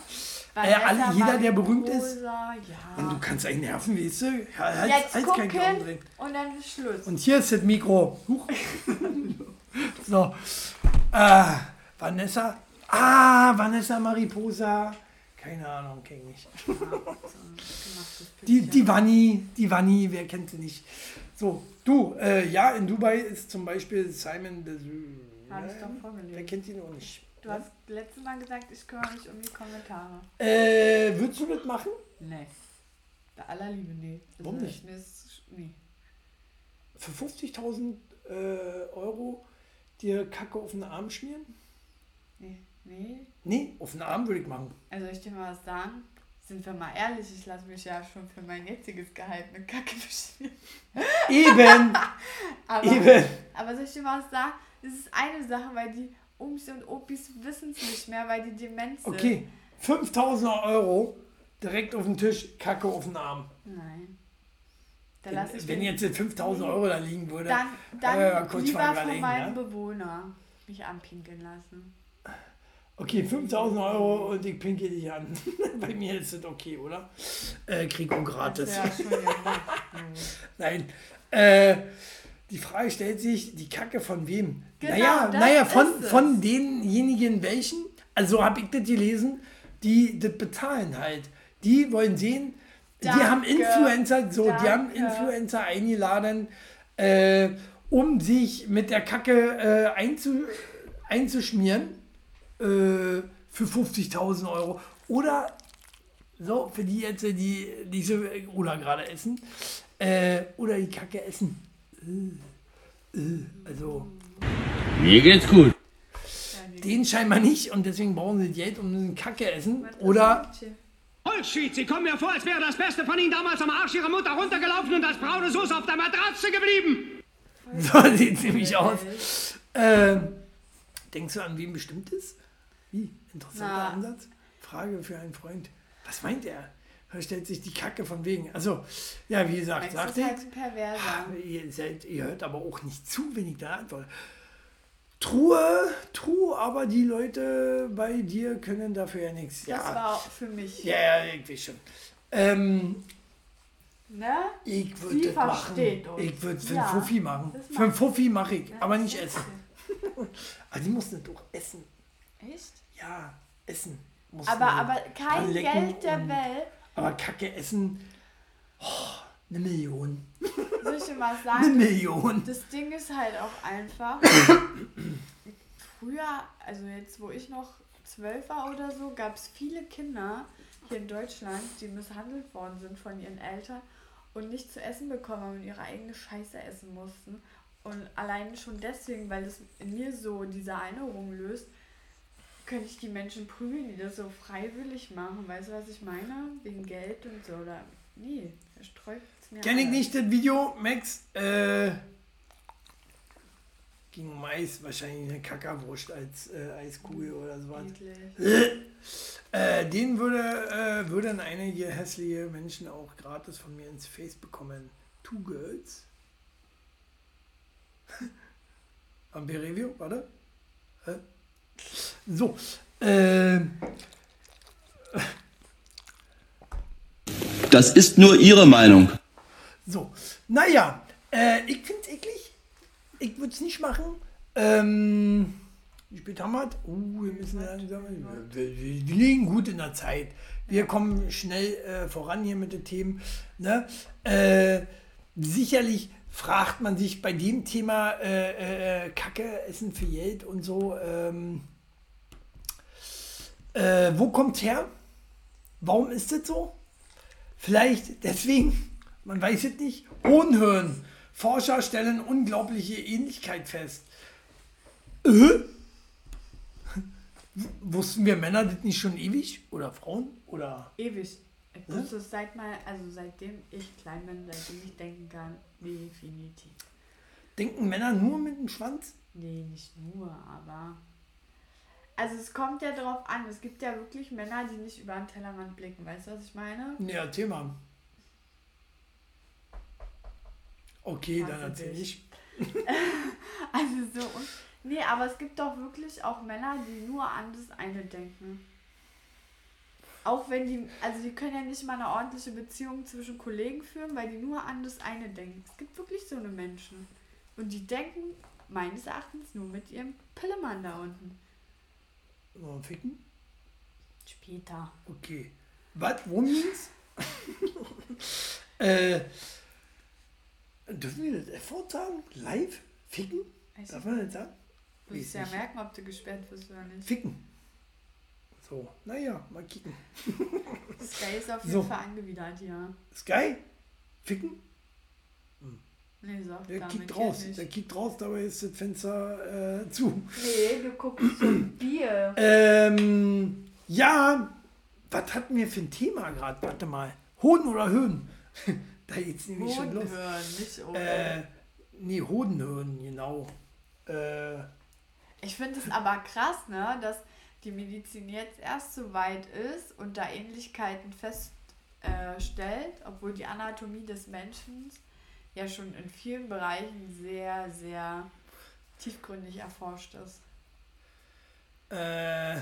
S1: Äh, alle, jeder, der berühmt ist.
S2: Rosa,
S1: Und du
S2: Ja.
S1: kannst einen nerven, weißt du? Halt,
S2: Jetzt
S1: halt kein
S2: gucken und dann ist Schluss.
S1: Und hier ist das Mikro. Huch. so. Äh, Vanessa. Ah, Vanessa Mariposa. Keine Ahnung, kenne ich. Die, die Vanni, die Vanni, wer kennt sie nicht? So, du, äh, ja, in Dubai ist zum Beispiel Simon de
S2: Hab ich doch vorgelesen.
S1: Wer kennt ihn auch nicht?
S2: Du hast letztes Mal gesagt, ich kümmere mich um die Kommentare.
S1: Äh, würdest du das machen?
S2: Nee. Bei aller Liebe, nee. Also
S1: Warum nicht?
S2: Mir ist, nee.
S1: Für 50.000 äh, Euro dir Kacke auf den Arm schmieren?
S2: Nee. Nee.
S1: Nee, auf den Arm würde ich machen.
S2: Also ich dir mal was sagen. Sind wir mal ehrlich, ich lasse mich ja schon für mein jetziges Gehalt mit Kacke beschmieren.
S1: Eben,
S2: Aber,
S1: eben.
S2: aber soll ich dir mal was sagen? Das ist eine Sache, weil die Omis und Opis wissen es nicht mehr, weil die dement sind.
S1: Okay, 5000 Euro direkt auf den Tisch, Kacke auf den Arm.
S2: Nein. Da lasse ich
S1: Wenn
S2: mich-
S1: jetzt 5000 Euro da liegen würde,
S2: Dann, dann
S1: äh, kurz
S2: lieber von meinem
S1: Ja?
S2: Bewohner mich anpinkeln lassen.
S1: Okay, 5000 Euro und ich pinke dich an. Bei mir ist das okay, oder? Äh, krieg auch gratis.
S2: Ja.
S1: Nein. Äh, die Frage stellt sich, die Kacke von wem?
S2: Genau,
S1: naja, naja von, von denjenigen welchen, also habe ich das gelesen, die das bezahlen halt. Die wollen sehen, die
S2: Danke,
S1: haben Influencer, so, die haben
S2: danke.
S1: Influencer eingeladen, äh, um sich mit der Kacke äh, einzu, einzuschmieren äh, für 50.000 Euro. Oder so, für die jetzt, die diese oder gerade essen. Äh, oder die Kacke essen. Äh, äh, also,
S5: Mir geht's gut.
S1: den scheinbar nicht und deswegen brauchen sie Geld und müssen Kacke essen. Oder,
S3: Holzschied, Sie kommen mir vor, als wäre das Beste von Ihnen damals am Arsch Ihrer Mutter runtergelaufen und als braune Soße auf der Matratze geblieben.
S1: so sieht es nämlich aus. Äh, denkst du an wen bestimmtes? Wie? Interessanter
S2: Na.
S1: Ansatz? Frage für einen Freund. Was meint er? Da stellt sich die Kacke von wegen. Also, ja, wie gesagt,
S2: Max
S1: sagt
S2: ist
S1: ich.
S2: halt Perverser.
S1: Ihr, seid, ihr hört aber auch nicht zu, wenn ich da antworte. True, aber die Leute bei dir können dafür ja nichts.
S2: Das
S1: Ja,
S2: war auch für mich.
S1: ja, ja, weiß schon. Ähm,
S2: Ne?
S1: ich würde das machen.
S2: uns.
S1: Ich würde für
S2: Ja,
S1: Fuffi machen.
S2: das
S1: Für Fuffi mache ich, aber nicht
S2: das
S1: essen. Aber die mussten doch essen.
S2: Echt?
S1: Ja, essen. mussten
S2: Aber,
S1: die.
S2: aber kein Geld der
S1: und-
S2: Welt.
S1: Aber Kacke essen, oh, eine Million.
S2: Soll ich dir mal
S1: Eine
S2: sagen?
S1: Million.
S2: Das Ding ist halt auch einfach. Früher, also jetzt, wo ich noch zwölf war oder so, gab es viele Kinder hier in Deutschland, die misshandelt worden sind von ihren Eltern und nicht zu essen bekommen haben und ihre eigene Scheiße essen mussten. Und allein schon deswegen, weil das in mir so diese Erinnerung löst, könnte ich die Menschen prügeln, die das so freiwillig machen. Weißt du, was ich meine? Wegen Geld und so. Oder nee, er sträubt es mir
S1: Kenn ich nicht das Video, Max. Äh, ging Eis, wahrscheinlich eine Kackerwurst als äh, Eiskugel oder sowas. Äh, den würde, äh, würden einige hässliche Menschen auch gratis von mir ins Face bekommen. Two Girls. Am Review, warte. Hä? So. Äh,
S5: Das ist nur Ihre Meinung.
S1: so. Naja, äh, ich finde es eklig. Ich würde es nicht machen. Ähm, wie spät haben wir? Uh, wir müssen langsam. Wir, liegen gut in der Zeit. Wir kommen schnell äh, voran hier mit den Themen. Ne? Äh, sicherlich fragt man sich bei dem Thema äh, äh, Kacke, Essen für Geld und so, ähm, äh, wo kommt's her? Warum ist das so? Vielleicht deswegen, man weiß es nicht. Hohenhirn. Forscher stellen unglaubliche Ähnlichkeit fest. Äh? Wussten wir Männer das nicht schon ewig? Oder Frauen? Oder
S2: Ewig. Ich wusste es seit mal, also seitdem ich klein bin, seitdem ich denken kann, definitiv.
S1: denken Männer nur mit dem Schwanz?
S2: Nee, nicht nur, aber. Also es kommt ja darauf an, es gibt ja wirklich Männer, die nicht über den Tellerrand blicken, weißt du, was ich meine?
S1: Ja, Thema. Okay,
S2: Hasse
S1: dann erzähl ich.
S2: Also so. Und, nee, aber es gibt doch wirklich auch Männer, die nur an das eine denken. Auch wenn die, also die können ja nicht mal eine ordentliche Beziehung zwischen Kollegen führen, weil die nur an das eine denken. Es gibt wirklich so eine Menschen. Und die denken meines Erachtens nur mit ihrem Pillemann da unten.
S1: Wollen wir ficken?
S2: Später.
S1: Okay. Was? Worum ging's? äh, dürfen wir das F-Wort sagen? Live? Ficken?
S2: Weiß
S1: Darf
S2: ich
S1: man das sagen?
S2: Du musst ja
S1: nicht.
S2: merken, ob du gesperrt wirst oder nicht.
S1: Ficken. So, naja, mal kicken.
S2: Sky ist auf jeden
S1: So.
S2: Fall angewidert, ja.
S1: Sky? Ficken?
S2: Nee, sagt
S1: Der kickt raus. Der kickt raus, dabei ist das Fenster äh, zu.
S2: Nee, wir gucken zum Bier.
S1: Ähm, ja, was hatten wir für ein Thema gerade? Warte mal. Hoden oder Höhen? da geht's nämlich schon los.
S2: hören, nicht ohne.
S1: Äh, nee, Hodenhöhen, genau. Äh,
S2: Ich finde es aber krass, ne, dass die Medizin jetzt erst so weit ist und da Ähnlichkeiten feststellt, stellt, obwohl die Anatomie des Menschen ja schon in vielen Bereichen sehr, sehr tiefgründig erforscht ist.
S1: äh,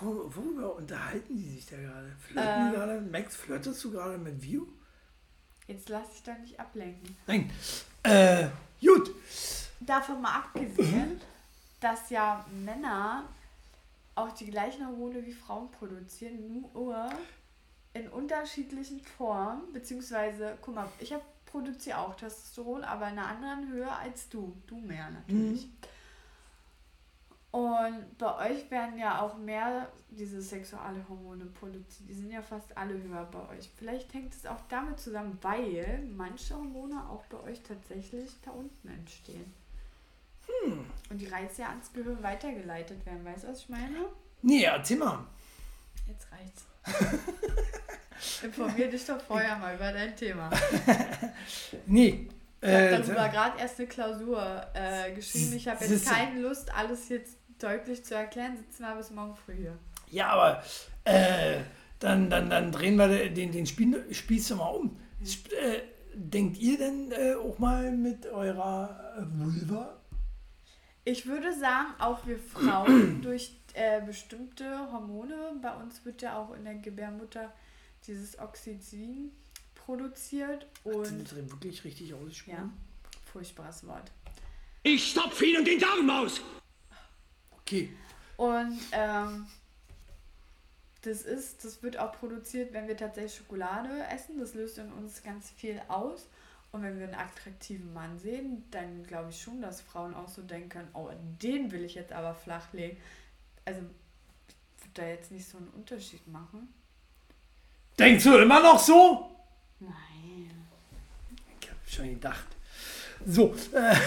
S1: wor- worüber unterhalten die sich da gerade? Flirten
S2: Ähm.
S1: die gerade? Max, flirtest du gerade mit View?
S2: Jetzt lass dich da nicht ablenken.
S1: Nein. Äh, gut.
S2: Davon mal abgesehen, dass ja Männer auch die gleichen Hormone wie Frauen produzieren, nur in unterschiedlichen Formen, beziehungsweise, guck mal, ich hab, produziere auch Testosteron, aber in einer anderen Höhe als du. Du mehr natürlich. Und bei euch werden ja auch mehr diese sexuelle Hormone produziert. Die sind ja fast alle höher bei euch. Vielleicht hängt es auch damit zusammen, weil manche Hormone auch bei euch tatsächlich da unten entstehen. Und die Reize ja ans Gehirn weitergeleitet werden. Weißt du, was ich meine?
S1: Nee, erzähl mal.
S2: Jetzt reicht's. Informier dich doch vorher mal über dein Thema.
S1: Nee.
S2: Ich habe
S1: Äh,
S2: darüber gerade erst eine Klausur äh, geschrieben. Ich habe jetzt keine Lust, alles jetzt deutlich zu erklären. Sitzen wir bis morgen früh hier.
S1: ja, aber äh, dann, dann, dann drehen wir den, den Spie Spieß doch mal um. Sp äh, denkt ihr denn äh, auch mal mit eurer Vulva?
S2: Ich würde sagen, auch wir Frauen durch äh, bestimmte Hormone, bei uns wird ja auch in der Gebärmutter dieses Oxytocin produziert und
S1: Sind das wirklich richtig ausgesprochen?
S2: ja, furchtbares Wort.
S3: Ich stopfe Ihnen den Darm aus!
S1: Okay.
S2: Und ähm, das ist, das wird auch produziert, wenn wir tatsächlich Schokolade essen. Das löst in uns ganz viel aus. Und wenn wir einen attraktiven Mann sehen, dann glaube ich schon, dass Frauen auch so denken können, oh, den will ich jetzt aber flach legen. Also wird da jetzt nicht so einen Unterschied machen.
S1: Denkst du immer noch so?
S2: Nein.
S1: Ich hab schon gedacht. So, äh,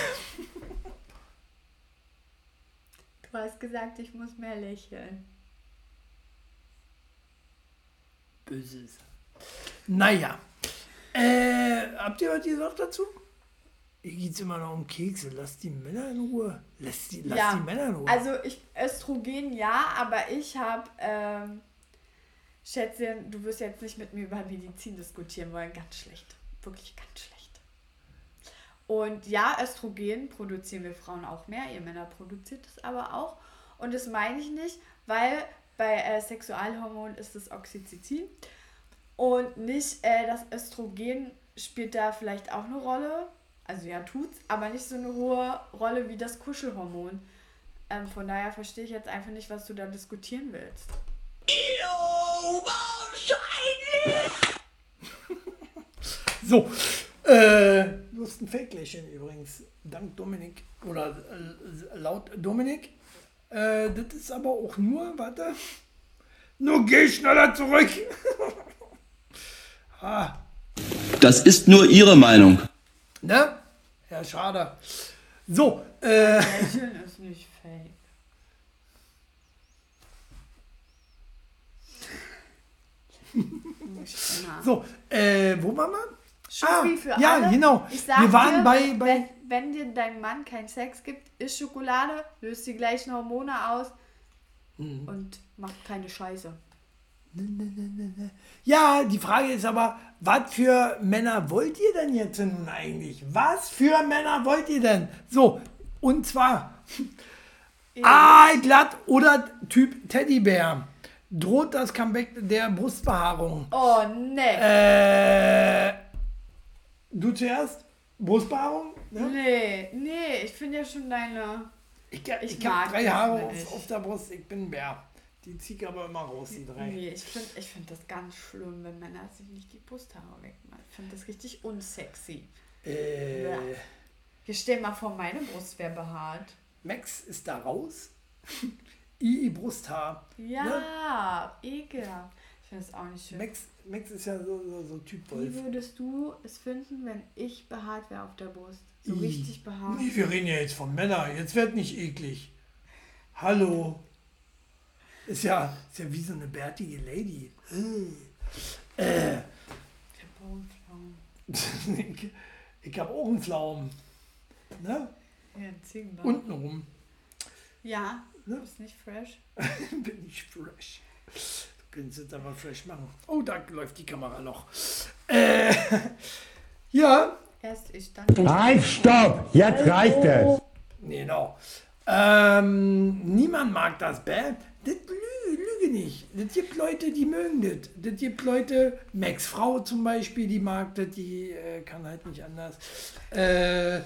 S2: Du hast gesagt, ich muss mehr lächeln.
S1: Böses. Naja. Äh, habt ihr was gesagt dazu? Hier geht's immer noch um Kekse. Lass die Männer in Ruhe. Lass die, lass die Männer in Ruhe.
S2: Also ich Östrogen ja, aber ich habe ähm, Schätzchen, du wirst jetzt nicht mit mir über Medizin diskutieren wollen, ganz schlecht, wirklich ganz schlecht. Und ja, Östrogen produzieren wir Frauen auch mehr, ihr Männer produziert es aber auch. Und das meine ich nicht, weil bei äh, Sexualhormonen ist es Oxytocin und nicht äh, das Östrogen spielt da vielleicht auch eine Rolle. Also ja, tut's, aber nicht so eine hohe Rolle wie das Kuschelhormon. Ähm, von daher verstehe ich jetzt einfach nicht, was du da diskutieren willst.
S1: So, äh, du hast ein Fake-Lächeln übrigens, dank Dominik oder äh, laut Dominik. Äh, das ist aber auch nur, warte, nur geh schneller zurück. ah,
S5: Das ist nur Ihre Meinung.
S1: ne? Ja, schade. So, äh,
S2: Lächeln ist nicht fake.
S1: So, äh, wo waren wir?
S2: Schoki
S1: Ah,
S2: für
S1: ja,
S2: alle.
S1: genau.
S2: Ich sag
S1: Wir waren
S2: dir,
S1: bei- bei-
S2: wenn, wenn dir dein Mann keinen Sex gibt, isst Schokolade, löst die gleichen Hormone aus
S1: Mhm.
S2: und macht keine Scheiße.
S1: Ja, die Frage ist aber, was für Männer wollt ihr denn jetzt nun eigentlich? Was für Männer wollt ihr denn? So, und zwar Aalglatt oder Typ Teddybär. Droht das Comeback der Brustbehaarung?
S2: Oh, ne.
S1: Äh, du zuerst? Brustbehaarung? Ne?
S2: Nee, nee, ich finde ja schon deine.
S1: Ich,
S2: Ich
S1: ich, habe drei Haare auf, auf der Brust. Ich bin ein Bär. Die ziehe ich aber immer raus, die drei.
S2: Nee, ich finde ich find das ganz schlimm, wenn Männer sich nicht die Brusthaare wegmachen. Ich finde das richtig unsexy.
S1: Äh,
S2: Hier stell mal vor, meine Brust wäre behaart.
S1: Max ist da raus. I, Brusthaar.
S2: Ja,
S1: Ne?
S2: ekelhaft. Ich finde das auch nicht schön.
S1: Max, Max ist ja so, so, so Typ Wolf.
S2: Wie würdest du es finden, wenn ich behaart wäre auf der Brust? So
S1: I.
S2: richtig behaart.
S1: Nee, wir reden ja jetzt von Männern. Jetzt wird nicht eklig. Hallo. Ist ja, ist ja wie so eine bärtige Lady. Äh. Äh. Ich ich habe auch einen Pflaumen. Ne?
S2: Ja.
S1: Untenrum
S2: Ja,
S1: Ne?
S2: ist nicht fresh.
S1: bin ich fresh. Du könntest jetzt aber fresh machen. Oh, da läuft die Kamera noch. Äh. Ja,
S2: Erst ich, dann
S4: Halt, stopp! Jetzt reicht es!
S1: Genau. Ähm, niemand mag das, bäh. Das lü lüge nicht. Das gibt Leute, die mögen das. Das gibt Leute, Max Frau zum Beispiel, die mag das, die äh, kann halt nicht anders. Äh,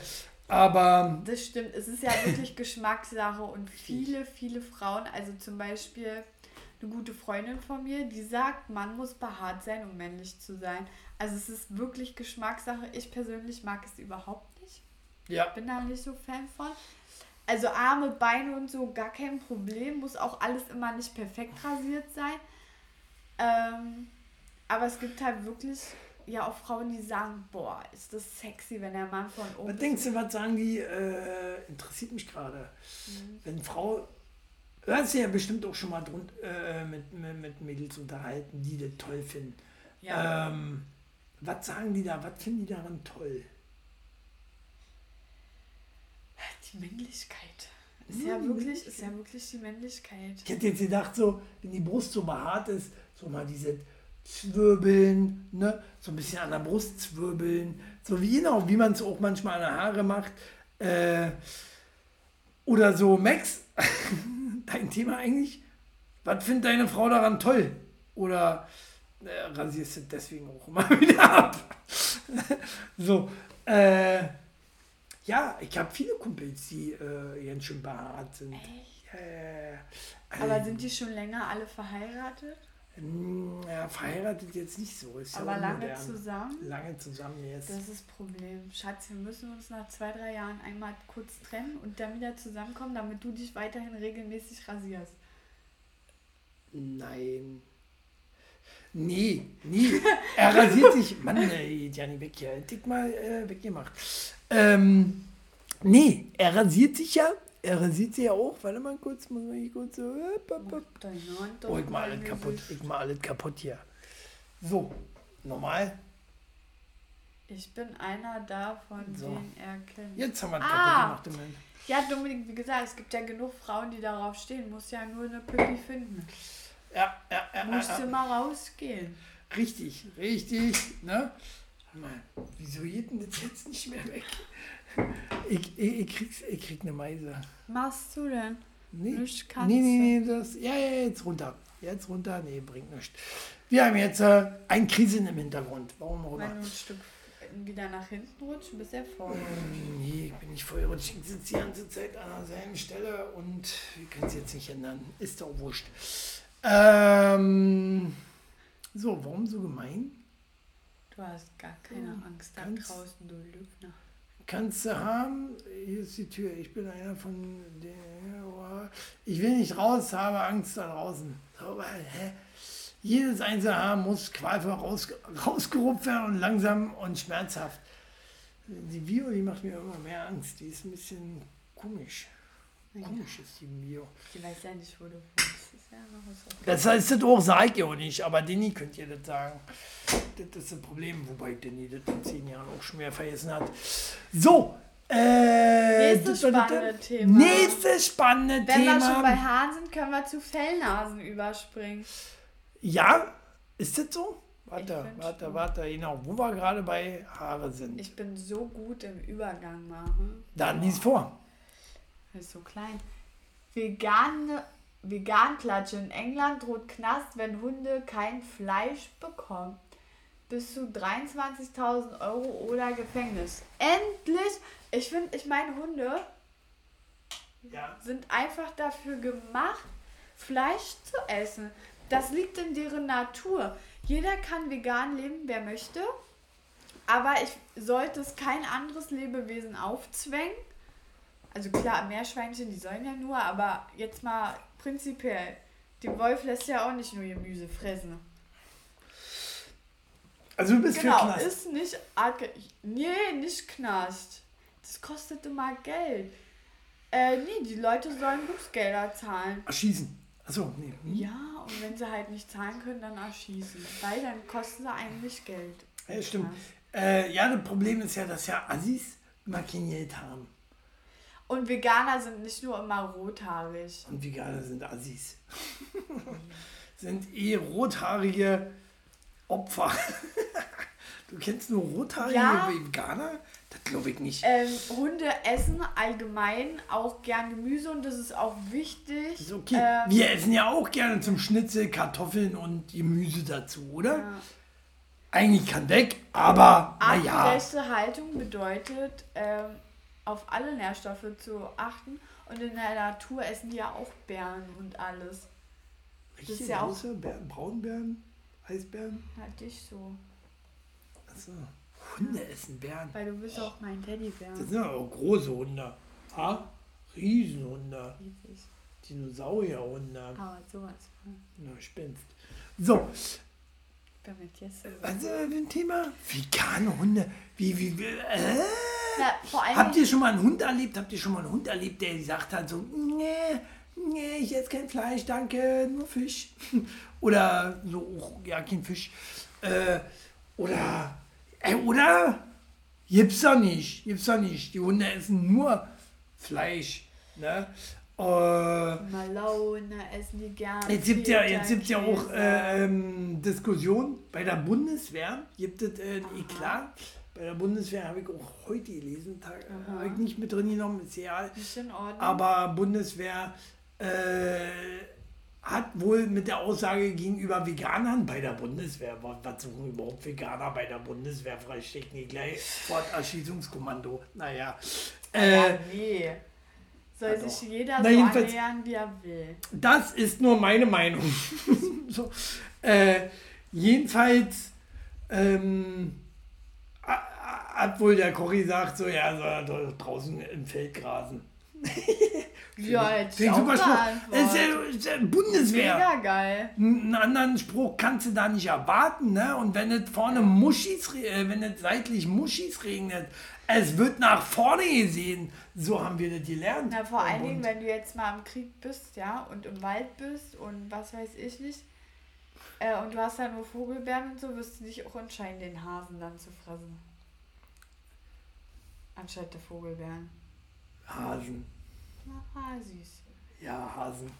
S1: aber
S2: Das stimmt, es ist ja wirklich Geschmackssache und viele, viele Frauen, also zum Beispiel eine gute Freundin von mir, die sagt, man muss behaart sein, um männlich zu sein. Also es ist wirklich Geschmackssache. Ich persönlich mag es überhaupt nicht.
S1: ja,
S2: Bin da nicht so Fan von. Also Arme, Beine und so, gar kein Problem. Muss auch alles immer nicht perfekt rasiert sein. Ähm, aber es gibt halt wirklich ja auch Frauen, die sagen, boah, ist das sexy, wenn der Mann von oben
S1: was denkst du, was sagen die? Äh, interessiert mich gerade. Wenn Frau, du hast ja bestimmt auch schon mal drun, äh, mit, mit, mit Mädels unterhalten, die das toll finden.
S2: Ja.
S1: Ähm, was sagen die da? Was finden die daran toll?
S2: Die Männlichkeit. Ist ja wirklich, ist ja wirklich die Männlichkeit.
S1: Ich hätte jetzt gedacht, so, wenn die Brust so behaart ist, so mal diese Zwirbeln, ne? so ein bisschen an der Brust zwirbeln, so wie genau, wie man es auch manchmal an der Haare macht. Äh, oder so, Max, dein Thema eigentlich, was findet deine Frau daran toll? Oder äh, rasierst du deswegen auch immer wieder ab? so, äh, ja, ich habe viele Kumpels, die äh, ganz schön behaart sind. Äh,
S2: Aber sind die schon länger alle verheiratet?
S1: Ja, verheiratet jetzt nicht so. Ist ja
S2: Aber lange
S1: unmodern.
S2: zusammen?
S1: Lange zusammen jetzt.
S2: Das ist das Problem. Schatz, wir müssen uns nach zwei, drei Jahren einmal kurz trennen und dann wieder zusammenkommen, damit du dich weiterhin regelmäßig rasierst.
S1: Nein. Nee, nie. Er rasiert sich. Mann, ey, Gianni, weg hier. Dick mal äh, weggemacht. Ähm, nee, er rasiert sich ja. Er rasiert sich ja auch. Warte mal kurz, muss man hier kurz so. Oh,
S2: auf
S1: ich mal alles kaputt. Ich mal alles kaputt hier. So, normal.
S2: Ich bin einer davon,
S1: So.
S2: den er kennt.
S1: Jetzt haben wir
S2: Ah.
S1: kaputt gemacht.
S2: Ja, Dominik, wie gesagt, es gibt ja genug Frauen, die darauf stehen. Muss ja nur eine Pippi finden.
S1: Ja, ja, ja.
S2: Musst
S1: ja, ja.
S2: mal rausgehen.
S1: Richtig, richtig. Ne? Mal, wieso geht denn das jetzt nicht mehr weg? Ich, ich, ich, krieg's, ich krieg eine Meise.
S2: Machst du denn?
S1: Nee,
S2: Nicht kannst
S1: nee, nee, nee, das, ja, ja, jetzt runter. Jetzt runter, nee, bringt nichts. Wir haben jetzt äh, ein Krisen im Hintergrund. Warum auch
S2: Wenn
S1: immer.
S2: du ein Stück wieder nach hinten rutschen, bis er vorne
S1: Nee, ich bin nicht feuerrutschig. Ich sitze die ganze Zeit an derselben Stelle und wir können es jetzt nicht ändern. Ist doch wurscht. Ähm, so, warum so gemein?
S2: Du hast gar keine Angst da draußen, du Lügner.
S1: Kannst du haben. Hier ist die Tür. Ich bin einer von der. Ich will nicht raus, habe Angst da draußen. So, hä? Jedes einzelne Haar muss qualvoll raus, rausgerupft werden und langsam und schmerzhaft. Die Bio, die macht mir immer mehr Angst. Die ist ein bisschen komisch. Komisch ist die Bio.
S2: Die weiß ja nicht, wo du wohnst. Das
S1: heißt das auch, sag ich auch nicht, aber Danny könnt ihr das sagen. Das ist ein Problem, wobei Danny das in zehn Jahren auch schon mehr vergessen hat. So, äh,
S2: Nächstes spannende Thema.
S1: Nächstes spannende
S2: Wenn wir schon bei
S1: Thema.
S2: Haaren sind, können wir zu Fellnasen überspringen.
S1: Ja, ist das so? Warte, warte,
S2: schon.
S1: warte, genau, wo wir gerade bei Haare sind.
S2: Ich bin so gut im Übergang machen.
S1: Dann lies vor.
S2: Das ist so klein. Vegane, Veganklatsche. In England droht Knast, wenn Hunde kein Fleisch bekommen. Bis zu 23.000 Euro oder Gefängnis. Endlich! Ich finde, ich meine, Hunde
S1: Ja.
S2: sind einfach dafür gemacht, Fleisch zu essen. Das liegt in deren Natur. Jeder kann vegan leben, wer möchte. Aber ich sollte es kein anderes Lebewesen aufzwängen. Also klar, Meerschweinchen, die sollen ja nur, aber jetzt mal prinzipiell. Der Wolf lässt ja auch nicht nur Gemüse fressen.
S1: Also du bist
S2: Genau,
S1: für Knast.
S2: ist nicht. Nee, nicht Knast. Das kostet immer Geld. Äh, nee, die Leute sollen Bußgelder zahlen.
S1: Erschießen. Achso, nee. hm.
S2: Ja, und wenn sie halt nicht zahlen können, dann erschießen. Weil dann kosten sie eigentlich Geld.
S1: Ja, stimmt. Äh, ja, das Problem ist ja, dass ja Assis immer kein Geld haben.
S2: Und Veganer sind nicht nur immer rothaarig.
S1: Und Veganer sind Assis. sind eh rothaarige Opfer. du kennst nur rothaarige
S2: Ja.
S1: Veganer? Das glaube ich nicht.
S2: Ähm, Hunde essen allgemein auch gern Gemüse und das ist auch wichtig.
S1: ist okay.
S2: Ähm,
S1: Wir essen ja auch gerne zum Schnitzel Kartoffeln und Gemüse dazu, oder?
S2: ja.
S1: Eigentlich kann weg, aber naja.
S2: Artgerechte Haltung bedeutet, ähm, auf alle Nährstoffe zu achten. Und in der Natur essen die ja auch Beeren und alles.
S1: Richtig
S2: ist ja auch-
S1: große Bären, Braunbären, Eisbären.
S2: Halt dich so.
S1: Achso. Hunde essen Bären.
S2: Weil du bist auch mein Teddybär.
S1: Das sind aber auch große Hunde. Ha? Riesenhunde.
S2: Riesig.
S1: Dinosaurierhunde.
S2: Aber sowas.
S1: Na, Spinst. So, Für ein Thema? Vegane Hunde. Wie, wie, wie äh?
S2: Allem.
S1: Habt ihr schon mal einen Hund erlebt? Habt ihr schon mal einen Hund erlebt, der gesagt hat so, nee, nee, ich esse kein Fleisch, danke, nur Fisch. Oder so, oh, ja, kein Fisch. Äh, oder, äh, oder? Gibt's doch nicht, gibt's doch nicht. Die Hunde essen nur Fleisch. Ne? Äh,
S2: Malone essen die gerne.
S1: Jetzt gibt ja, jetzt gibt's ja auch äh, ähm, Diskussionen bei der Bundeswehr. Gibt es äh, Eklat. Bei der Bundeswehr habe ich auch heute gelesen, Tag, habe ich nicht mit drin genommen, ist egal.
S2: Ist in Ordnung.
S1: Aber Bundeswehr äh, hat wohl mit der Aussage gegenüber Veganern bei der Bundeswehr, was, suchen überhaupt Veganer bei der Bundeswehr, freistecken die gleich Wort Erschießungskommando. Naja. Äh,
S2: ja, nee. Soll
S1: doch.
S2: sich jeder
S1: Na,
S2: so annähern, wie er will.
S1: Das ist nur meine Meinung. so, äh, jedenfalls ähm, hat wohl der Cory gesagt, so ja, soll er draußen im Feld grasen.
S2: Ja, hätte ich auch
S1: super Spruch. Das ist ja, ja Bundeswehr.
S2: Mega geil.
S1: Einen anderen Spruch kannst du da nicht erwarten, ne? Und wenn es vorne Muschis, re- äh, wenn es seitlich Muschis regnet, es wird nach vorne gesehen. So haben wir das gelernt.
S2: Na, vor allen Dingen, wenn du jetzt mal im Krieg bist, ja, und im Wald bist und was weiß ich nicht, äh, und du hast da nur Vogelbeeren und so, wirst du dich auch entscheiden, den Hasen dann zu fressen. Anstatt der Vogelbeeren.
S1: Hasen.
S2: Hasis.
S1: Ja, Hasen.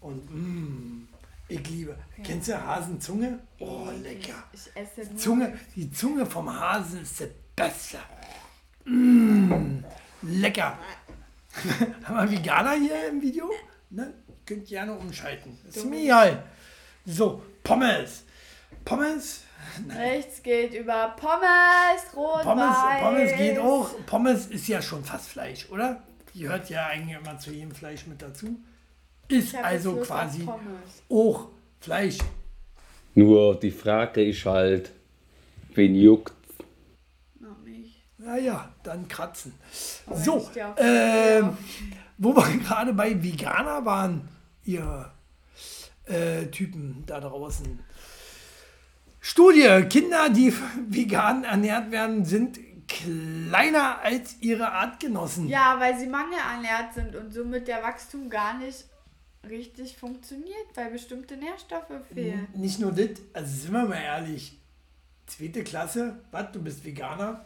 S1: Und mh, ich liebe. Kennst du Hasenzunge? Oh, lecker.
S2: Ich esse nur.
S1: Zunge, die Zunge vom Hasen ist das Beste. Mmh, lecker. Haben wir Veganer hier im Video? Ne? Könnt gerne umschalten. Ist mir egal. So, Pommes. Pommes
S2: Rechts geht über Pommes, rot,
S1: Pommes. Pommes geht auch. Pommes ist ja schon fast Fleisch, oder? Die gehört ja eigentlich immer zu jedem Fleisch mit dazu. Ist also quasi auch Fleisch.
S8: Nur die Frage ist halt, wen juckt.
S1: Naja, dann kratzen.
S2: Aber
S1: So, ähm, wo wir gerade bei Veganer waren, ihr äh, Typen da draußen. Studie, Kinder, die vegan ernährt werden, sind kleiner als ihre Artgenossen.
S2: Ja, weil sie mangelernährt sind und somit der Wachstum gar nicht richtig funktioniert, weil bestimmte Nährstoffe fehlen.
S1: Nicht nur das, also sind wir mal ehrlich, zweite Klasse, was, du bist Veganer?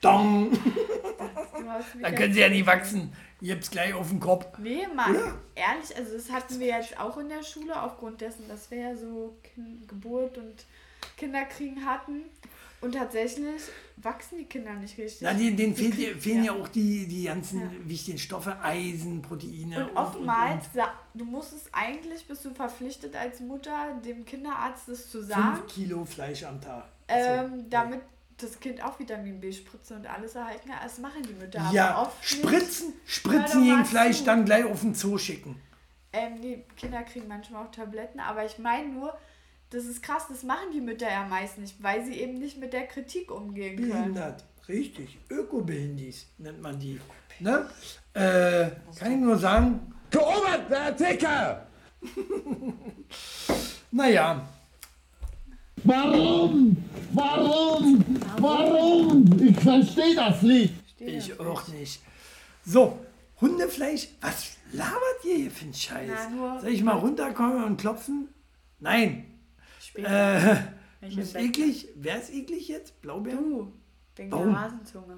S1: Dong,
S2: Du hast mich
S1: da
S2: jetzt-
S1: können sie ja nicht wachsen. Ihr habt's gleich auf den Kopf.
S2: Nee, mal ehrlich, also das hatten wir jetzt auch in der Schule, aufgrund dessen, dass wir ja so kind Geburt und Kinderkriegen hatten. Und tatsächlich wachsen die Kinder nicht richtig.
S1: Na, denen, denen fehlt,
S2: kriegen-
S1: fehlen ja auch die, die ganzen wichtigen Stoffe, Eisen, Proteine.
S2: Und oftmals, sa- du musst es eigentlich, bist du verpflichtet als Mutter, dem Kinderarzt das zu sagen,
S1: 5 Kilo Fleisch am Tag.
S2: ähm, damit das Kind auch Vitamin B-Spritze und alles erhalten kann. Das machen die Mütter
S1: ja,
S2: aber oft nicht.
S1: Spritzen, Spritzen
S2: mal
S1: Fleisch, dann gleich auf den Zoo schicken.
S2: Ähm, die Kinder kriegen manchmal auch Tabletten, aber ich meine nur, das ist krass, das machen die Mütter ja meist nicht, weil sie eben nicht mit der Kritik umgehen können.
S1: Behindert, richtig. Ökobehindis nennt man die. Ne? Äh, kann ich nur sagen,
S4: Geobert, der Ticker!
S1: naja,
S9: Warum? Warum? Warum? Ich verstehe das nicht.
S1: ich auch nicht. So, Hundefleisch, was labert ihr hier für einen Scheiß?
S2: Na, nur-
S1: Soll ich mal runterkommen und klopfen? Nein.
S2: Später.
S1: Äh, ist eklig? Wer ist eklig jetzt? Blaubeer?
S2: Du, wegen
S1: Warum?
S2: der Hasenzunge.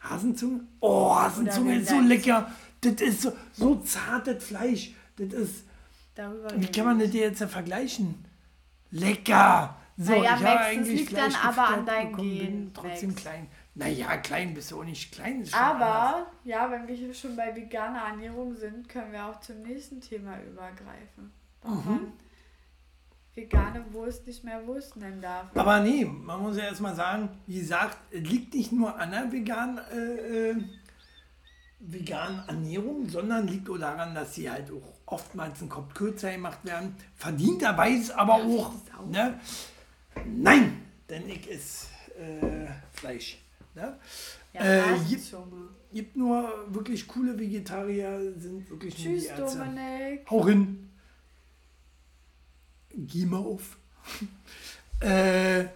S1: Hasenzunge? Oh, Hasenzunge ist so lecker. Das ist so, so zartes Fleisch. Das ist,
S2: Darüber
S1: wie kann man das dir jetzt vergleichen? Lecker. So,
S2: Naja,
S1: ich
S2: Max, das liegt dann aber an
S1: bin
S2: Genen,
S1: trotzdem
S2: Max.
S1: klein. Naja, klein bist du auch nicht. Klein schon anders.
S2: Aber, ja, wenn wir hier schon bei veganer Ernährung sind, können wir auch zum nächsten Thema übergreifen. Warum
S1: Mhm.
S2: vegane Wurst nicht mehr Wurst nennen darf.
S1: Aber nee, man muss ja erstmal sagen, wie gesagt, es liegt nicht nur an der veganen, äh, äh, veganen Ernährung, sondern liegt auch daran, dass sie halt auch oftmals einen Kopf kürzer gemacht werden. Verdienterweise aber auch, ne? Nein, denn ich esse äh, Fleisch. Ne?
S2: Ja,
S1: äh, gibt, gibt nur wirklich coole Vegetarier, sind wirklich nur die
S2: Tschüss. Dominik.
S1: Hau hin. Geh mal auf. äh,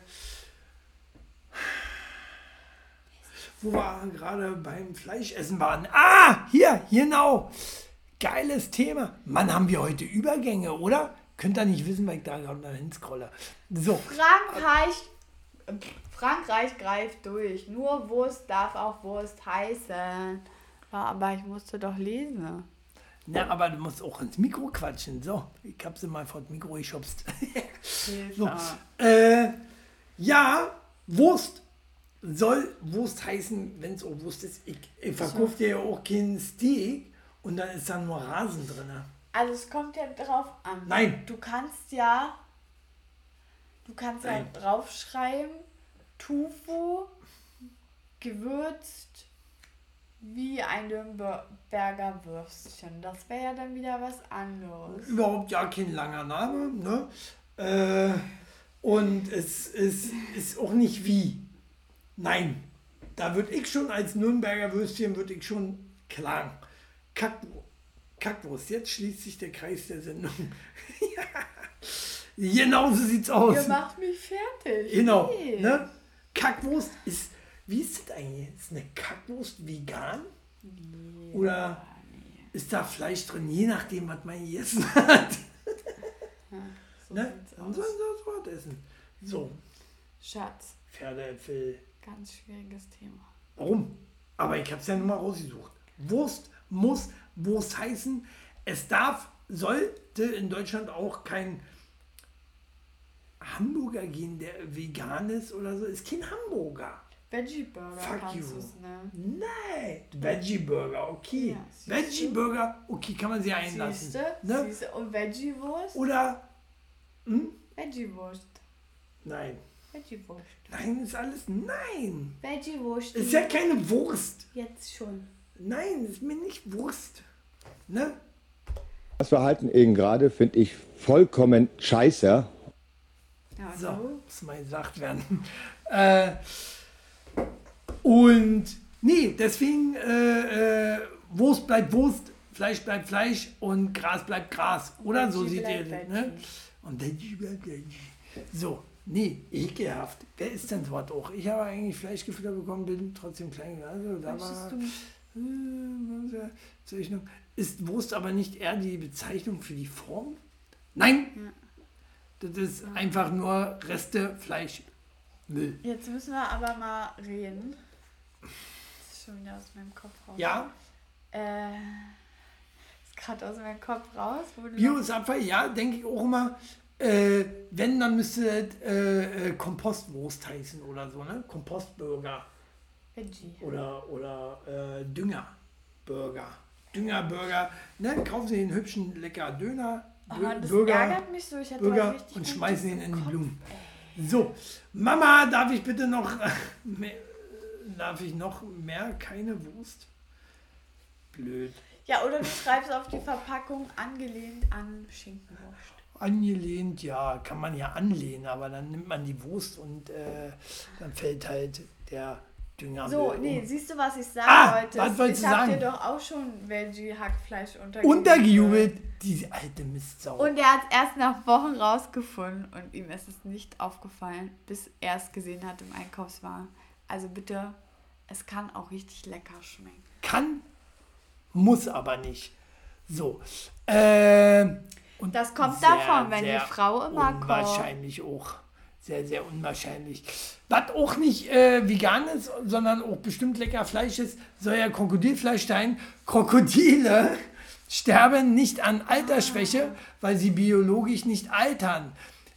S1: wo wir gerade beim Fleischessen waren. Ah, hier, genau. Geiles Thema. Mann, haben wir heute Übergänge, oder? Könnt ihr nicht wissen, weil ich da gerade hinscrolle. So,
S2: Frankreich, Frankreich greift durch. Nur Wurst darf auch Wurst heißen. Ja, aber ich musste doch lesen.
S1: na, aber du musst auch ins Mikro quatschen. So, ich hab sie mal vor das Mikro geschubst. So. Äh, ja, Wurst soll Wurst heißen, wenn es auch Wurst ist. Ich, ich verkaufe dir ja auch kein Steak und da ist dann nur Rasen drin.
S2: Also es kommt ja drauf an.
S1: Nein.
S2: Du kannst ja, du kannst
S1: Nein.
S2: ja draufschreiben, Tofu gewürzt wie ein Nürnberger Würstchen. Das wäre ja dann wieder was anderes.
S1: Überhaupt ja kein langer Name. Ne? Äh, und es ist, ist auch nicht wie. Nein, da würde ich schon als Nürnberger Würstchen, würde ich schon klagen. Kack, Kackwurst, jetzt schließt sich der Kreis der Sendung. ja, genau so sieht's aus.
S2: Ihr macht mich fertig.
S1: Genau.
S2: Nee.
S1: Ne? Kackwurst ist. Wie ist das eigentlich? Ist eine Kackwurst vegan? Oder ist da Fleisch drin, je nachdem, was man gegessen hat?
S2: So
S1: ne? das was essen. So,
S2: Schatz,
S1: Pferdeäpfel.
S2: ganz schwieriges Thema.
S1: Warum? Aber ich habe es ja nun mal rausgesucht. Wurst muss Wurst heißen. Es darf, sollte in Deutschland auch kein Hamburger gehen, der vegan ist oder so. Ist kein Hamburger.
S2: Veggie Burger
S1: Fuck you.
S2: es nennen.
S1: Nein, Veggie Burger, okay.
S2: Ja,
S1: Veggie? Burger, okay, kann man sie einlassen.
S2: Siehste?
S1: Ne?
S2: Siehste? Und Veggie Wurst?
S1: Oder
S2: Veggie Wurst.
S1: Nein.
S2: Veggie-Wurst.
S1: Nein, ist alles. Nein.
S7: Veggie-Wurst.
S1: Ist ja keine Wurst.
S7: Jetzt schon.
S1: Nein, ist mir nicht Wurst. Ne?
S4: Das Verhalten eben gerade finde ich vollkommen scheiße.
S2: Ja,
S1: So, muss mal gesagt werden. Äh, und nee, deswegen äh, äh, Wurst bleibt Wurst, Fleisch bleibt Fleisch und Gras bleibt Gras. Oder so seht ihr das, ne? Und. So, nee, ekelhaft. Wer ist denn dort auch? Ich habe eigentlich Fleisch gefüttert bekommen, bin trotzdem klein. Also da war. Äh, Bezeichnung. Ist Wurst aber nicht eher die Bezeichnung für die Form? Nein! Das ist einfach nur Reste Fleisch. Müll.
S2: Jetzt müssen wir aber mal reden. Das ist schon wieder aus meinem Kopf raus.
S1: Ja,
S2: Äh, ist gerade aus meinem Kopf raus.
S1: Bio ist Abfall, ja, denke ich auch immer. Äh, wenn, dann müsste das äh, äh, Kompostwurst heißen oder so, ne? Kompostburger
S2: Veggie.
S1: oder, oder äh, Düngerburger. Düngerburger, ne? Kaufen Sie den hübschen, lecker Döner,
S2: Ah, das
S1: Burger,
S2: ärgert mich so. Ich hatte
S1: Burger
S2: richtig
S1: und schmeißen ihn in die. Blumen. So, Mama, darf ich bitte noch mehr, darf ich noch mehr keine Wurst? Blöd.
S2: Ja, oder du schreibst auf die Verpackung angelehnt an Schinkenwurst.
S1: Angelehnt, ja, kann man ja anlehnen, aber dann nimmt man die Wurst und äh, dann fällt halt der Dünger.
S2: So, nee, siehst du, was ich sagen
S1: Ah,
S2: wollte?
S1: was wolltest
S2: ich
S1: du
S2: hab
S1: sagen?
S2: dir doch auch schon Veggie-Hackfleisch untergejubelt.
S1: Untergejubelt, diese alte Mistsau.
S2: Und er hat es erst nach Wochen rausgefunden und ihm ist es nicht aufgefallen, bis er es gesehen hat im Einkaufswagen. Also bitte, es kann auch richtig lecker schmecken.
S1: Kann, muss aber nicht. So. Äh, und
S2: Das kommt davon, wenn die Frau immer kocht.
S1: Unwahrscheinlich auch. Sehr, sehr unwahrscheinlich. Was auch nicht äh, vegan ist, sondern auch bestimmt lecker Fleisch ist, soll ja Krokodilfleisch sein. Krokodile sterben nicht an Altersschwäche, weil sie biologisch nicht altern.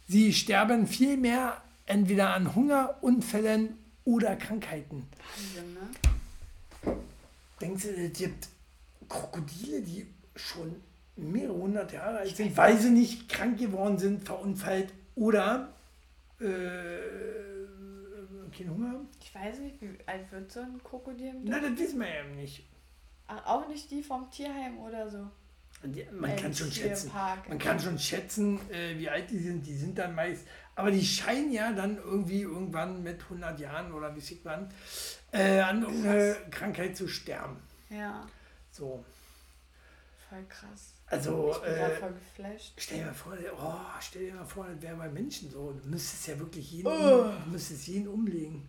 S1: Sie sterben vielmehr entweder an Hunger, Unfällen oder Krankheiten.
S2: Wahnsinn, ne?
S1: Denkst du, es gibt Krokodile, die schon mehrere hundert Jahre alt sind, weil sie nicht krank geworden sind, verunfallt oder äh, keinen Hunger haben?
S2: Ich weiß nicht, wie alt wird so ein Krokodil? Durchschnitt?
S1: das wissen wir ja nicht.
S2: Ach, auch nicht die vom Tierheim oder so.
S1: Die, man
S2: Äh,
S1: kann schon schätzen. Man kann schon schätzen, äh, wie alt die sind. Die sind dann meist, aber die scheinen ja dann irgendwie irgendwann mit 100 Jahren oder wie sieht man, äh, an irgendeine Krankheit zu sterben.
S2: Ja,
S1: So,
S2: voll krass.
S1: Also
S2: Ich bin
S1: äh,
S2: voll geflasht.
S1: Stell dir mal vor, oh, stell dir mal vor, das wäre bei Menschen so. Du müsstest ja wirklich jeden,
S2: Oh.
S1: um, müsstest jeden umlegen.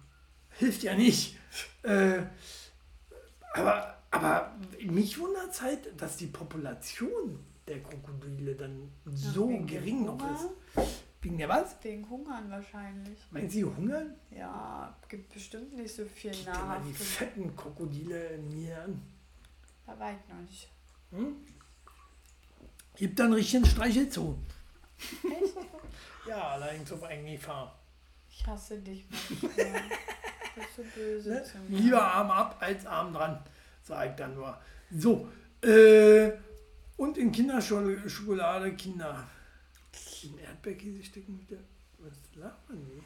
S1: Hilft ja nicht. Äh, aber, aber mich wundert es halt, dass die Population der Krokodile dann so
S2: wegen dem
S1: gering noch ist. Wegen der was?
S2: Wegen Hungern wahrscheinlich.
S1: Meinen Sie hungern?
S2: Ja, gibt bestimmt nicht so viel
S1: mal die fetten Krokodile in mir an.
S2: Da war ich noch nicht.
S1: Gibt dann richtig einen Streichelzoo. ja, allerdings auf eigene Gefahr.
S2: Ich hasse dich manchmal. Du bist so böse
S1: Ne?
S2: zu.
S1: Lieber Arm ab als Arm dran, sage ich dann nur. So, äh, und in Kinderschokolade Kinder. Im Erdbeerkäse stecken mit der. Was lacht man denn?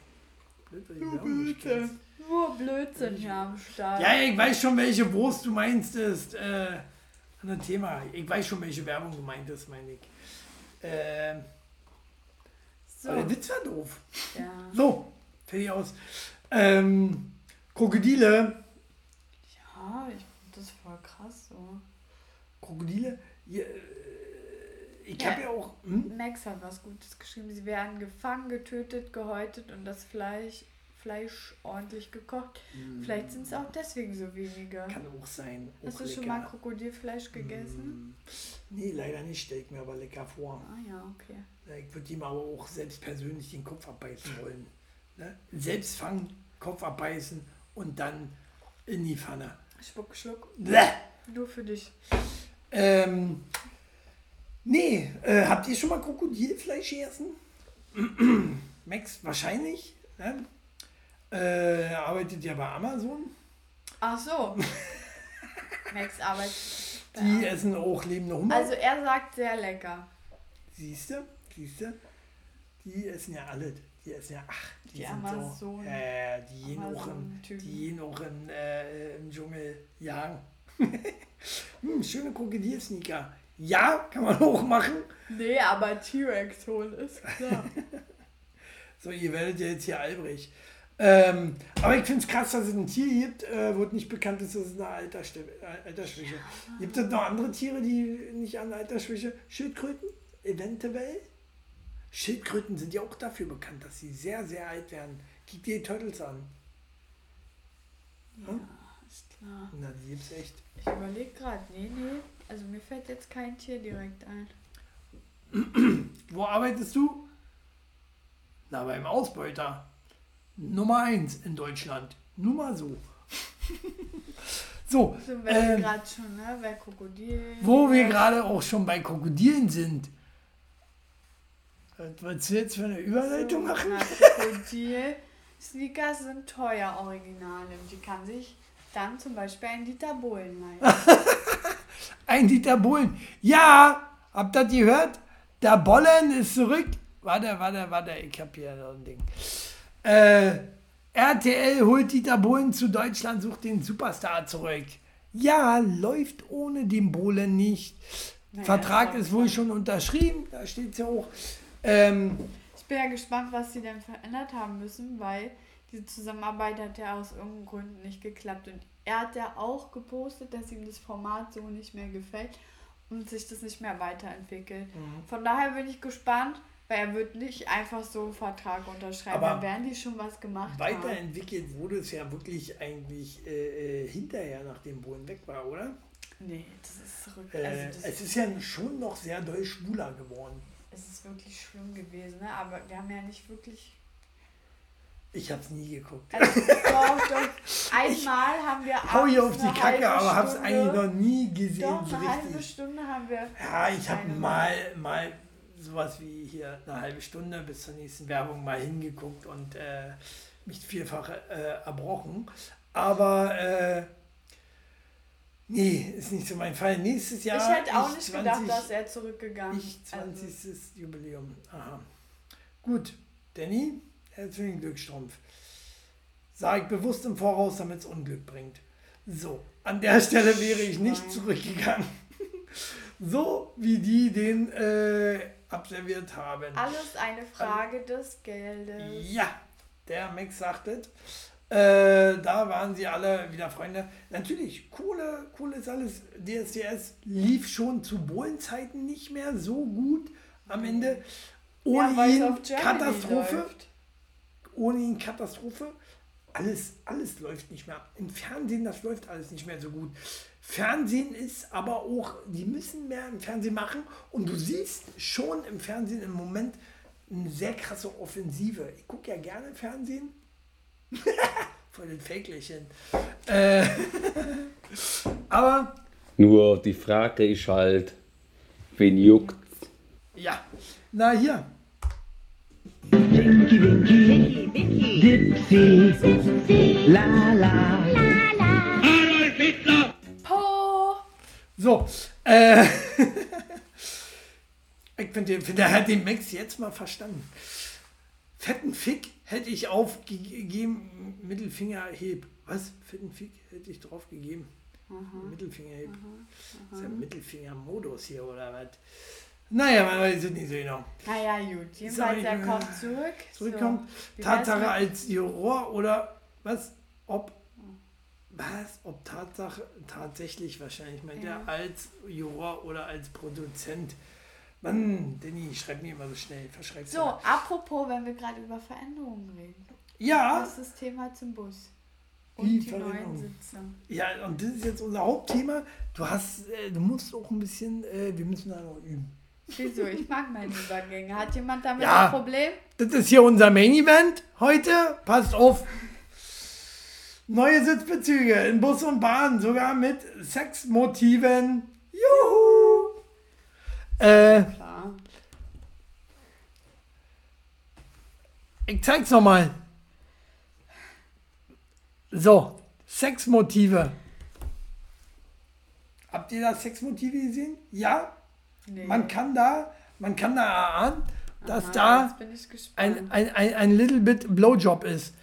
S1: Blöd, weil die Werbung nicht kennst.
S2: Nur Blödsinn hier am Start.
S1: Ja, ich weiß schon, welche Wurst du meinst. Ist äh, ein Thema. Ich weiß schon, welche Werbung du meintest, meine ich. Ähm,
S2: so.
S1: aber der Witz war doof.
S2: Ja.
S1: So, fertig aus. Ähm, Krokodile.
S2: ja, ich finde das voll krass so.
S1: Krokodile. Ja, äh, ich
S2: Ja.
S1: habe ja auch. Hm?
S2: Max hat was Gutes geschrieben. Sie werden gefangen, getötet, gehäutet und das Fleisch, Fleisch ordentlich gekocht. Vielleicht sind es auch deswegen so wenige.
S1: Kann auch sein.
S2: Hast
S1: auch
S2: du schon mal Krokodilfleisch gegessen?
S1: Nee, leider nicht. Stell ich mir aber lecker vor.
S2: Ah ja, okay.
S1: Ja, Ich würde ihm aber auch selbst persönlich den Kopf abbeißen wollen. Ne? Selbst fangen, Kopf abbeißen und dann in die Pfanne.
S2: Schluck, Schluck.
S1: Bäh.
S2: Nur für dich.
S1: Ähm, nee, äh, habt ihr schon mal Krokodilfleisch gegessen? Max, wahrscheinlich. Ne? Äh, er arbeitet ja bei Amazon.
S2: Ach so. Max arbeitet.
S1: Die essen auch lebende Hummer.
S2: Also er sagt sehr lecker.
S1: Siehst du? Siehst du? Die essen ja alles. Die ist ja, ach, die,
S2: Die
S1: sind
S2: Amazon-
S1: so, äh, die gehen auch, in,
S2: Amazon-Typen.
S1: die gehen auch in, äh, im Dschungel jagen. hm, schöne Krokodil-Sneaker. Ja, kann man auch machen.
S2: Nee, aber T-Rex holen ist klar.
S1: So, ihr werdet ja jetzt hier albrig. Ähm, aber ich finde es krass, dass es ein Tier gibt, äh, wo es nicht bekannt ist, dass es eine äh, Altersschwäche. Gibt es noch andere Tiere, die nicht an Altersschwäche? Schildkröten? Eventuell? Schildkröten sind ja auch dafür bekannt, dass sie sehr, sehr alt werden. Guck dir die Turtles an. Hm?
S2: ist klar.
S1: Na, die gibt's echt.
S2: Ich überlege gerade, nee, nee. Also mir fällt jetzt kein Tier direkt ein.
S1: Wo arbeitest du? Na, beim Ausbeuter. Nummer 1 in Deutschland. Nur mal so. so,
S2: So, wir
S1: ähm,
S2: gerade schon, ne, bei Krokodil.
S1: wo wir gerade auch schon bei Krokodilen sind. Was willst du jetzt für eine Überleitung machen?
S2: Na, Krokodil. Sneakers sind teuer, original. Und die kann sich dann zum Beispiel ein Dieter Bohlen leisten.
S1: Ein Dieter Bohlen. Ja, habt ihr das gehört? Der Bollen ist zurück. Warte, warte, warte, ich hab hier noch ein Ding. Äh, RTL holt Dieter Bohlen zu Deutschland, sucht den Superstar zurück. Ja, läuft ohne den Bohlen nicht.
S2: Naja,
S1: Vertrag
S2: ist
S1: wohl schon unterschrieben, da steht es ja auch. Ähm,
S2: Ich bin ja gespannt, was sie denn verändert haben müssen, weil diese Zusammenarbeit hat ja aus irgendeinem Grund nicht geklappt. Und er hat ja auch gepostet, dass ihm das Format so nicht mehr gefällt und sich das nicht mehr weiterentwickelt.
S1: Mhm.
S2: Von daher bin ich gespannt, weil er wird nicht einfach so einen Vertrag unterschreiben.
S1: Aber
S2: da werden die schon was gemacht haben.
S1: weiterentwickelt wurde es ja wirklich eigentlich äh, äh, hinterher, nachdem Bohlen weg war, oder?
S2: Nee, das ist zurück.
S1: Äh,
S2: also das
S1: es ist ja schon noch sehr doll schwuler geworden.
S2: es ist wirklich schlimm gewesen, ne? aber wir haben ja nicht wirklich
S1: Ich hab's nie geguckt.
S2: Also, doch, doch. Einmal haben wir
S1: Hau hier auf die Kacke,
S2: halbe
S1: aber hab's eigentlich noch nie gesehen,
S2: Doch,
S1: so
S2: eine halbe
S1: richtig.
S2: Stunde haben wir.
S1: Ja, ich habe
S2: Eine-
S1: mal, mal sowas wie hier eine halbe Stunde bis zur nächsten Werbung mal hingeguckt und äh, mich vielfach äh, erbrochen. Aber äh, nee, ist nicht so mein Fall. Nächstes Jahr.
S2: ich hätte auch
S1: ich
S2: nicht gedacht,
S1: 20
S2: dass er zurückgegangen ist.
S1: 20. Jubiläum. Aha. Gut, Danny, herzlichen Glückstrumpf. Sag ich bewusst im Voraus, damit es Unglück bringt. So, an der Stelle wäre ich nicht zurückgegangen. so wie die den äh, absolviert haben.
S2: Alles eine Frage des Geldes.
S1: Ja, der Max sagt es. Äh, da waren sie alle wieder Freunde. Natürlich, Kohle, Kohle ist alles. DSDS lief schon zu Bohlenzeiten nicht mehr so gut am Ende. Ohne
S2: Ja,
S1: ihn Katastrophe.
S2: läuft.
S1: Ohne ihn Katastrophe. Alles, alles läuft nicht mehr. Im Fernsehen, das läuft alles nicht mehr so gut. Fernsehen ist aber auch, die müssen mehr im Fernsehen machen. Und du siehst schon im Fernsehen im Moment eine sehr krasse Offensive. Ich gucke ja gerne Fernsehen. Voll den Fake-Lächeln. Äh, aber
S8: Nur die Frage ist halt, wen juckt
S1: ja, na hier.
S2: Po!
S1: So, äh, ich finde, find, der hat den Max jetzt mal verstanden. Fetten Fick hätte ich aufgegeben, Mittelfinger heb. Was? Fetten Fick hätte ich drauf gegeben. Mittelfinger heb. Das ist ja Mittelfinger-Modus hier oder was? Naja, man weiß es nicht so genau.
S2: Naja, gut. Jedenfalls, er kommt zurück.
S1: Zurückkommt.
S2: So,
S1: Tatsache als Juror oder was? Ob. Was? Ob Tatsache tatsächlich wahrscheinlich meint
S2: Ja.
S1: er als Juror oder als Produzent. Mann, Danny, schreib mir immer so schnell. Verschreib's
S2: So,
S1: mal.
S2: apropos, wenn wir gerade über Veränderungen reden.
S1: Ja,
S2: Das ist das Thema zum Bus. Und
S1: Wie
S2: die neuen? Sitze.
S1: ja, und das ist jetzt unser Hauptthema. Du hast, äh, du musst auch ein bisschen, äh, wir müssen da noch üben.
S2: Wieso? Ich mag meine Übergänge. Hat jemand damit
S1: Ja.
S2: ein Problem?
S1: Das ist hier unser Main Event heute. Passt auf. Neue Sitzbezüge in Bus und Bahn, sogar mit Sexmotiven. Juhu! Äh,
S2: Klar.
S1: ich zeig's nochmal. So, Sexmotive. Habt ihr da Sexmotive gesehen? Ja?
S2: Nee.
S1: Man kann da, man kann da erahnen, dass
S2: Aha,
S1: da ein, ein, ein, ein little bit Blowjob ist.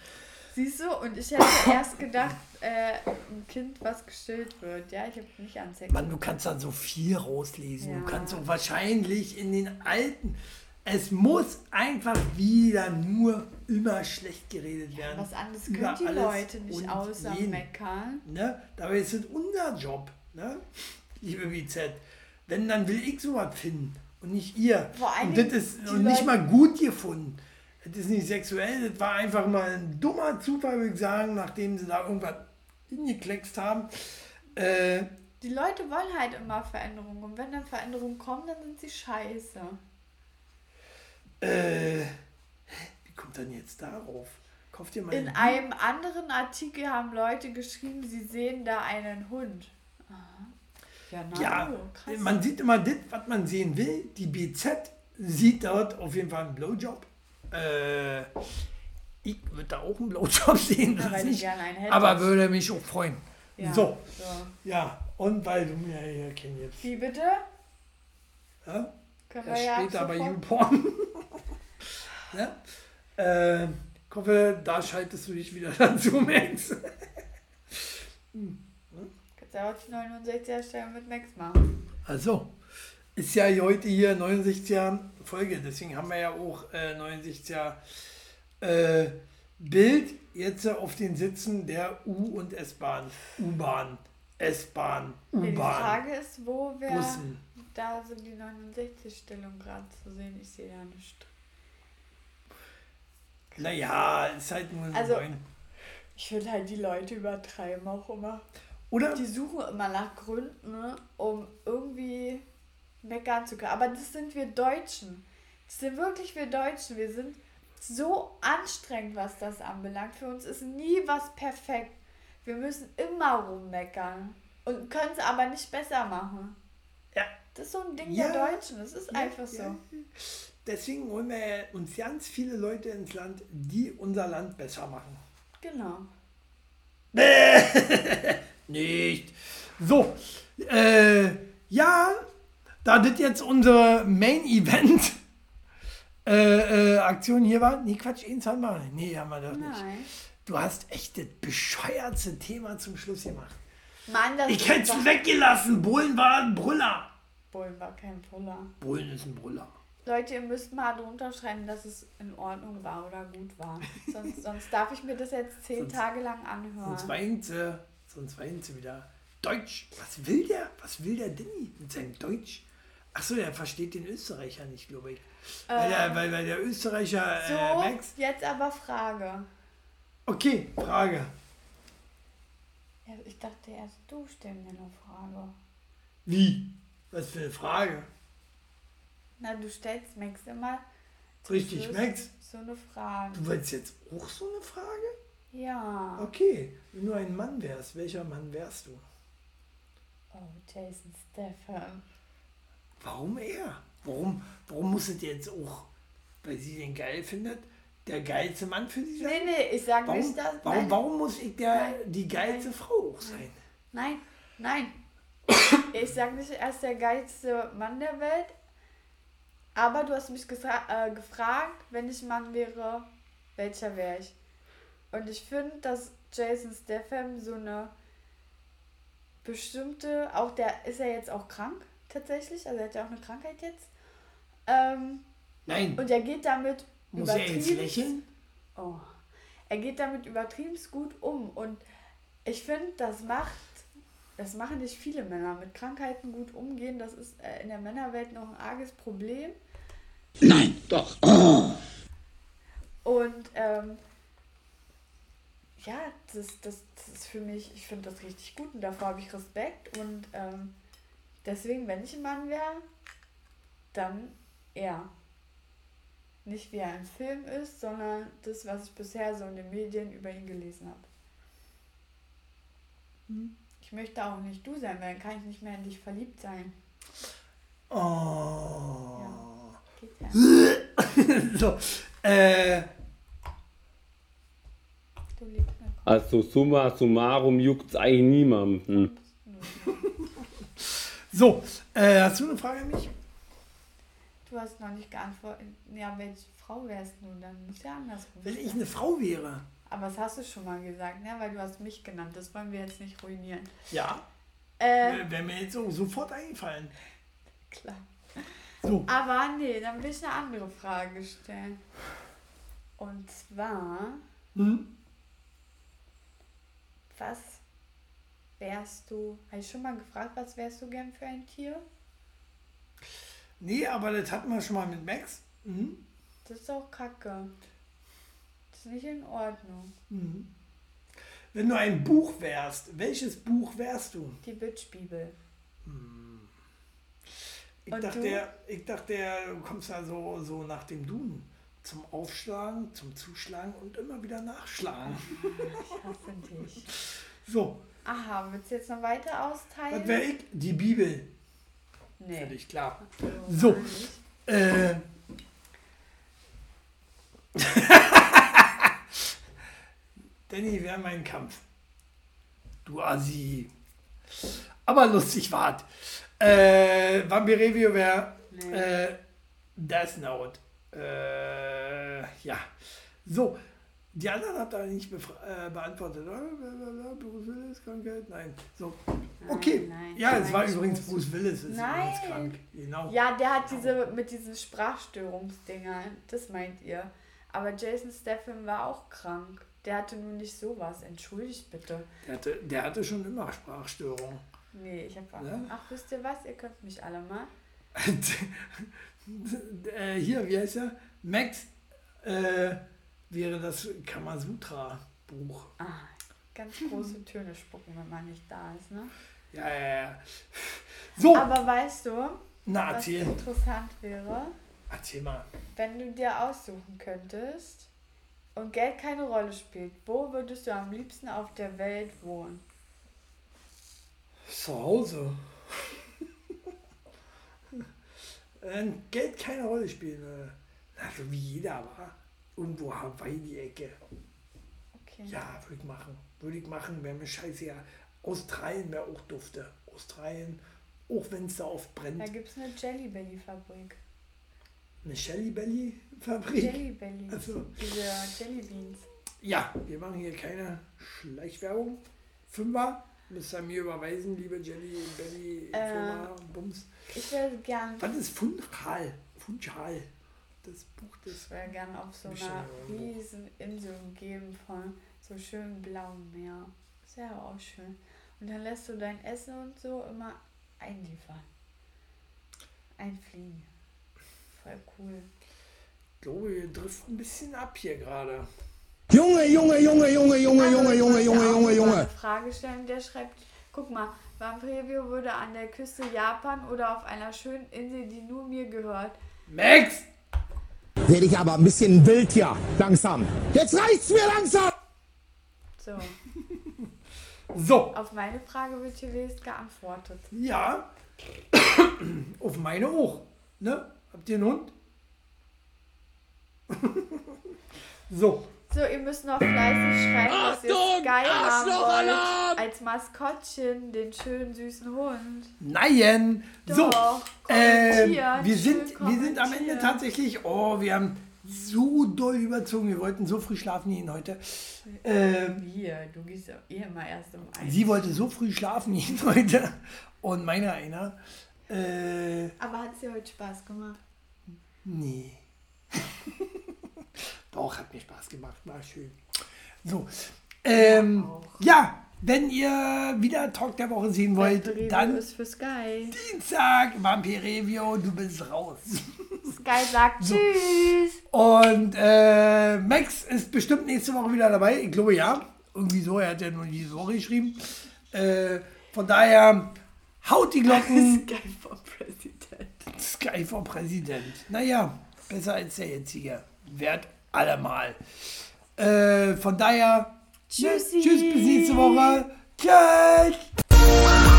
S2: Siehst du, und ich hätte erst gedacht, äh, ein Kind, was gestillt wird. Ja, ich habe nicht an Sex.
S1: Mann, du kannst da so viel rauslesen.
S2: Ja.
S1: Du kannst so wahrscheinlich in den alten. Es muss einfach wieder nur immer schlecht geredet werden.
S2: Was anderes können die Leute nicht außer
S1: jeden.
S2: meckern.
S1: Ne? Dabei ist es unser Job, ne? liebe BZ. Wenn, dann will ich sowas finden und nicht ihr.
S2: Vor
S1: und das ist und nicht mal gut gefunden. Das ist nicht sexuell, das war einfach mal ein dummer Zufall, würde ich sagen, nachdem sie da irgendwas hingekleckst haben. Äh,
S2: Die Leute wollen halt immer Veränderungen. Und wenn dann Veränderungen kommen, dann sind sie scheiße.
S1: äh, wie kommt dann jetzt darauf? Kauft ihr mal
S2: In
S1: ein
S2: einem anderen Artikel haben Leute geschrieben, sie sehen da einen Hund. Aha. Ja, na,
S1: Ja,
S2: oh,
S1: man sieht immer das, was man sehen will. Die BZ sieht dort auf jeden Fall einen Blowjob. Äh, ich würde da auch einen Blowjob sehen, das
S2: Ja, du
S1: nicht, aber würde mich auch freuen.
S2: Ja,
S1: so,
S2: so.
S1: ja, und weil du mir hier kennst,
S2: Wie bitte?
S1: ja,
S2: Können
S1: das
S2: wir ja
S1: steht da bei YouPorn. ne? äh, ich hoffe, da schaltest du dich wieder dazu, Max.
S2: Kannst ja auch die 69er Stelle mit Max machen.
S1: Also, ist ja heute hier 69er Folge, deswegen haben wir ja auch äh, 69er äh, Bild jetzt auf den Sitzen der U- und S-Bahn. U-Bahn, S-Bahn,
S2: Ja, die
S1: U-Bahn,
S2: Frage ist, wo wir.
S1: Bussen.
S2: Da sind die 69-Stellung gerade zu sehen. Ich sehe da nicht.
S1: Naja, ist halt nur so
S2: Also-
S1: neun.
S2: Ich finde halt, die Leute übertreiben auch immer.
S1: Oder?
S2: Die suchen immer nach Gründen, ne, um irgendwie meckern zu können. Aber das sind wir Deutschen. Das sind wirklich wir Deutschen. Wir sind so anstrengend, was das anbelangt. Für uns ist nie was perfekt. Wir müssen immer rummeckern. Und können es aber nicht besser machen.
S1: Ja.
S2: Das ist so ein Ding
S1: Ja.
S2: der Deutschen. Das ist
S1: Ja,
S2: einfach so.
S1: ja. Deswegen holen wir uns ganz viele Leute ins Land, die unser Land besser machen.
S2: Genau.
S1: Nicht. So, äh, ja, da das jetzt unsere Main-Event äh, äh, Aktion hier war, nee, Quatsch, eins haben wir. Nee, haben wir doch nicht.
S2: Nein.
S1: Du hast echt das bescheuertste Thema zum Schluss gemacht.
S2: Mann, das
S1: Ich hätte es weggelassen. Bullen war ein Brüller.
S2: Bullen war kein Puller.
S1: Bullen ist ein Brüller.
S2: Leute, ihr müsst mal drunter schreiben, dass es in Ordnung war oder gut war. Sonst, sonst darf ich mir das jetzt zehn
S1: Sonst-
S2: Tage lang anhören.
S1: Sonst weint sie, sonst weint sie wieder. Deutsch, was will der? Was will der Denny mit seinem Deutsch? Achso, der versteht den Österreicher nicht, glaube ich. Weil, der, weil, weil der Österreicher
S2: so,
S1: äh, Max.
S2: jetzt aber Frage.
S1: Okay, Frage.
S2: Ja, ich dachte erst, du stell mir eine Frage.
S1: Wie? Was für eine Frage?
S2: Na, du stellst Max immer
S1: Richtig,
S2: Schluss
S1: Max.
S2: so eine Frage.
S1: Du wolltest jetzt auch so eine Frage?
S2: Ja.
S1: Okay, wenn du ein Mann wärst, welcher Mann wärst du?
S2: Oh, Jason Statham.
S1: Warum er? Warum, warum muss es jetzt auch, weil sie den geil findet, der geilste Mann für sie sein?
S2: Nee, nee, ich sag
S1: Warum,
S2: nicht, dass.
S1: warum,
S2: nein.
S1: warum muss ich der,
S2: Nein.
S1: die geilste
S2: Nein.
S1: Frau auch sein?
S2: Nein, nein. Ich sag nicht, er ist der geilste Mann der Welt. Aber du hast mich äh, gefragt, wenn ich Mann wäre, welcher wäre ich? Und ich finde, dass Jason Statham so eine bestimmte, auch der ist er jetzt auch krank tatsächlich, also er hat ja auch eine Krankheit jetzt. Ähm,
S1: Nein,
S2: und er geht damit
S1: muss er jetzt
S2: übertrieben-
S1: lächeln?
S2: Oh. Er geht damit übertrieben gut um und ich finde, das macht, das machen nicht viele Männer, mit Krankheiten gut umgehen. Das ist äh, in der Männerwelt noch ein arges Problem.
S9: Nein, doch.
S2: Und ähm, ja, das, das, das ist für mich, ich finde das richtig gut und davor habe ich Respekt. Und ähm, deswegen, wenn ich ein Mann wäre, dann er. Nicht wie er im Film ist, sondern das, was ich bisher so in den Medien über ihn gelesen habe. Ich möchte auch nicht du sein, weil dann kann ich nicht mehr in dich verliebt sein.
S1: Oh.
S2: Geht ja.
S1: so, äh,
S2: Du liebst mich.
S8: Also summa summarum juckt's eigentlich niemanden.
S1: So, äh, hast du eine Frage an mich?
S2: du hast noch nicht geantwortet. Ja, welche Frau wärst du? Dann muss ja andersrum.
S1: Wenn ich eine Frau wäre.
S2: Aber das hast du schon mal gesagt, ne? Weil du hast mich genannt. Das wollen wir jetzt nicht ruinieren.
S1: Ja.
S2: Äh,
S1: Wäre mir jetzt so sofort eingefallen.
S2: klar.
S1: So.
S2: Aber nee, dann will ich eine andere Frage stellen. Und zwar,
S1: Hm?
S2: was wärst du? Habe ich schon mal gefragt, was wärst du gern für ein Tier?
S1: Nee, aber das hatten wir schon mal mit Max. Mhm.
S2: Das ist auch kacke. Das ist nicht in Ordnung.
S1: Mhm. Wenn du ein Buch wärst, welches Buch wärst du?
S2: Die Bitch-Bibel.
S1: Ich
S2: Und
S1: dachte,
S2: du?
S1: ich dachte, ja, du kommst da so, so nach dem Duden. Zum Aufschlagen, zum Zuschlagen und immer wieder nachschlagen.
S2: Ich hasse dich.
S1: So,
S2: Aha, willst du jetzt noch weiter austeilen?
S1: was wäre ich? Die Bibel.
S2: Nee.
S1: Völlig klar.
S2: So.
S1: So, äh. Danny wäre mein Kampf. Du Assi. Aber lustig wart. Äh, Vampir Review wäre
S2: Nee.
S1: äh, Death Note. Äh, ja. So. Die anderen habt ihr nicht äh, beantwortet? Blablabla, Bruce Willis, Krankheit? Nein. So. Okay.
S2: nein,
S1: ja, es
S2: nein,
S1: war übrigens Bruce Willis, ist
S2: Nein.
S1: krank. Genau.
S2: Ja, der hat diese mit diesen Sprachstörungsdingern, das meint ihr. Aber Jason Statham war auch krank. Der hatte nur nicht sowas. Entschuldigt bitte.
S1: Der hatte, der hatte schon immer Sprachstörungen.
S2: Nee, ich hab.
S1: Ja?
S2: Ach, wisst ihr was? Ihr könnt mich alle mal.
S1: äh, hier, wie heißt er? Max äh, wäre das Kamasutra-Buch.
S2: Ah, ganz große Töne spucken, wenn man nicht da ist, ne?
S1: Ja, ja, ja. So,
S2: Aber weißt du,
S1: na
S2: was interessant wäre?
S1: Erzähl mal.
S2: Wenn du dir aussuchen könntest und Geld keine Rolle spielt, wo würdest du am liebsten auf der Welt wohnen?
S1: Zu Hause. Wenn Geld keine Rolle spielen würde. Na, so wie jeder war. Irgendwo Hawaii die Ecke.
S2: Okay.
S1: Ja, würde ich machen. Würde ich machen, wäre mir scheißegal. Australien wäre auch dufte. Australien, auch wenn es da oft brennt.
S2: Da gibt es eine Jelly Belly Fabrik.
S1: Eine Shelly Belly Fabrik.
S2: Jelly Belly.
S1: Also,
S2: Diese Jelly Beans.
S1: ja, wir machen hier keine Schleichwerbung. Fünfer, müsst ihr mir überweisen, liebe Jelly Belly
S2: Äh.
S1: Firma Bums.
S2: Ich würde gern,
S1: Was ist Funchal? Funchal. Das Buch des.
S2: ich wäre gern auf so einer riesen Insel umgeben von so schönem blauem Meer. Wäre auch schön. Und dann lässt du dein Essen und so immer einliefern. Einfliegen. Voll cool.
S1: Ich glaube, wir driften ein bisschen ab hier gerade.
S9: Junge, Junge, Junge, Junge, Junge, Junge, Junge, Junge, Junge, Junge.
S2: Frage stellen, der schreibt, guck mal, Vampirevio würde an der Küste Japan oder auf einer schönen Insel, die nur mir gehört.
S1: Max!
S9: Werde ich aber ein bisschen wild hier, langsam. Jetzt reicht's mir langsam!
S2: So,
S1: So,
S2: auf meine Frage wird hier wenigstens geantwortet.
S1: ja. Auf meine auch. Ne? Habt ihr einen Hund? so,
S2: So, ihr müsst noch fleißig schreiben, dass ihr
S9: Achtung,
S2: Sky haben
S9: Arschlochalarm!
S2: wollt. Als Maskottchen, den schönen süßen Hund.
S1: nein. So, ähm, wir, sind, wir sind am Ende tatsächlich, oh, wir haben so doll überzogen. Wir wollten so früh schlafen gehen heute. Ähm,
S2: Hier, du gehst ja eh immer erst um eins.
S1: sie wollte so früh schlafen gehen heute. Und meiner einer. Äh,
S2: Aber hat es dir heute Spaß gemacht?
S1: Nee. Doch, hat mir Spaß gemacht, war schön. So, ähm, ja, wenn ihr wieder Talk der Woche sehen wollt,
S2: Review
S1: dann
S2: ist für Sky.
S1: Dienstag, Vampir Review, du bist raus.
S2: Sky sagt Tschüss.
S1: Und äh, Max ist bestimmt nächste Woche wieder dabei. Ich glaube ja. Irgendwie so, er hat ja nur diese Woche geschrieben. Äh, von daher, haut die Glocken.
S2: Sky for President.
S1: Sky for Präsident. Naja, besser als der jetzige. Wert allemal. Äh, von daher, ne,
S2: Tschüssi.
S1: tschüss, bis nächste Woche. Tschüss.